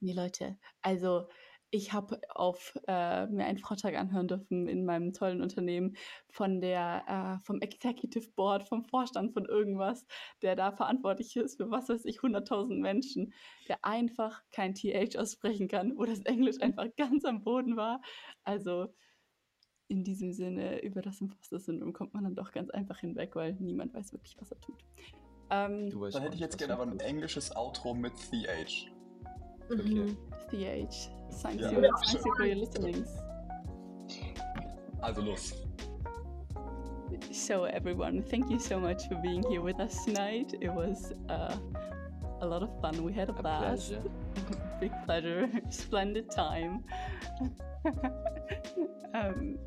Nee, Leute, also ich habe auf äh, mir einen Vortrag anhören dürfen in meinem tollen Unternehmen von der äh, vom Executive Board, vom Vorstand von irgendwas, der da verantwortlich ist für was weiß ich 100.000 Menschen, der einfach kein TH aussprechen kann, wo das Englisch einfach ganz am Boden war. Also in diesem Sinne über das Imposter-Syndrom kommt man dann doch ganz einfach hinweg, weil niemand weiß wirklich, was er tut. Ähm, Du weißt Dann schon hätte ich jetzt gerne aber ein englisches Outro mit TH. Okay. Mhm. TH. Thanks, Ja. you, Ja. thanks you for your listenings. Also los. So, everyone, thank you so much for being here with us tonight. It was uh, a lot of fun. We had a, A blast. pleasure. Big pleasure. Splendid time. um,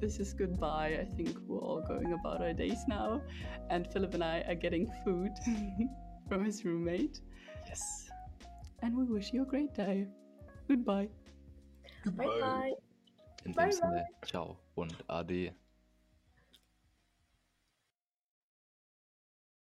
this is goodbye. I think we're all going about our days now. And Philip and I are getting food from his roommate. Yes. And we wish you a great day. Goodbye. Goodbye. Bye bye. In Bye, dem Sinne, ciao und ade.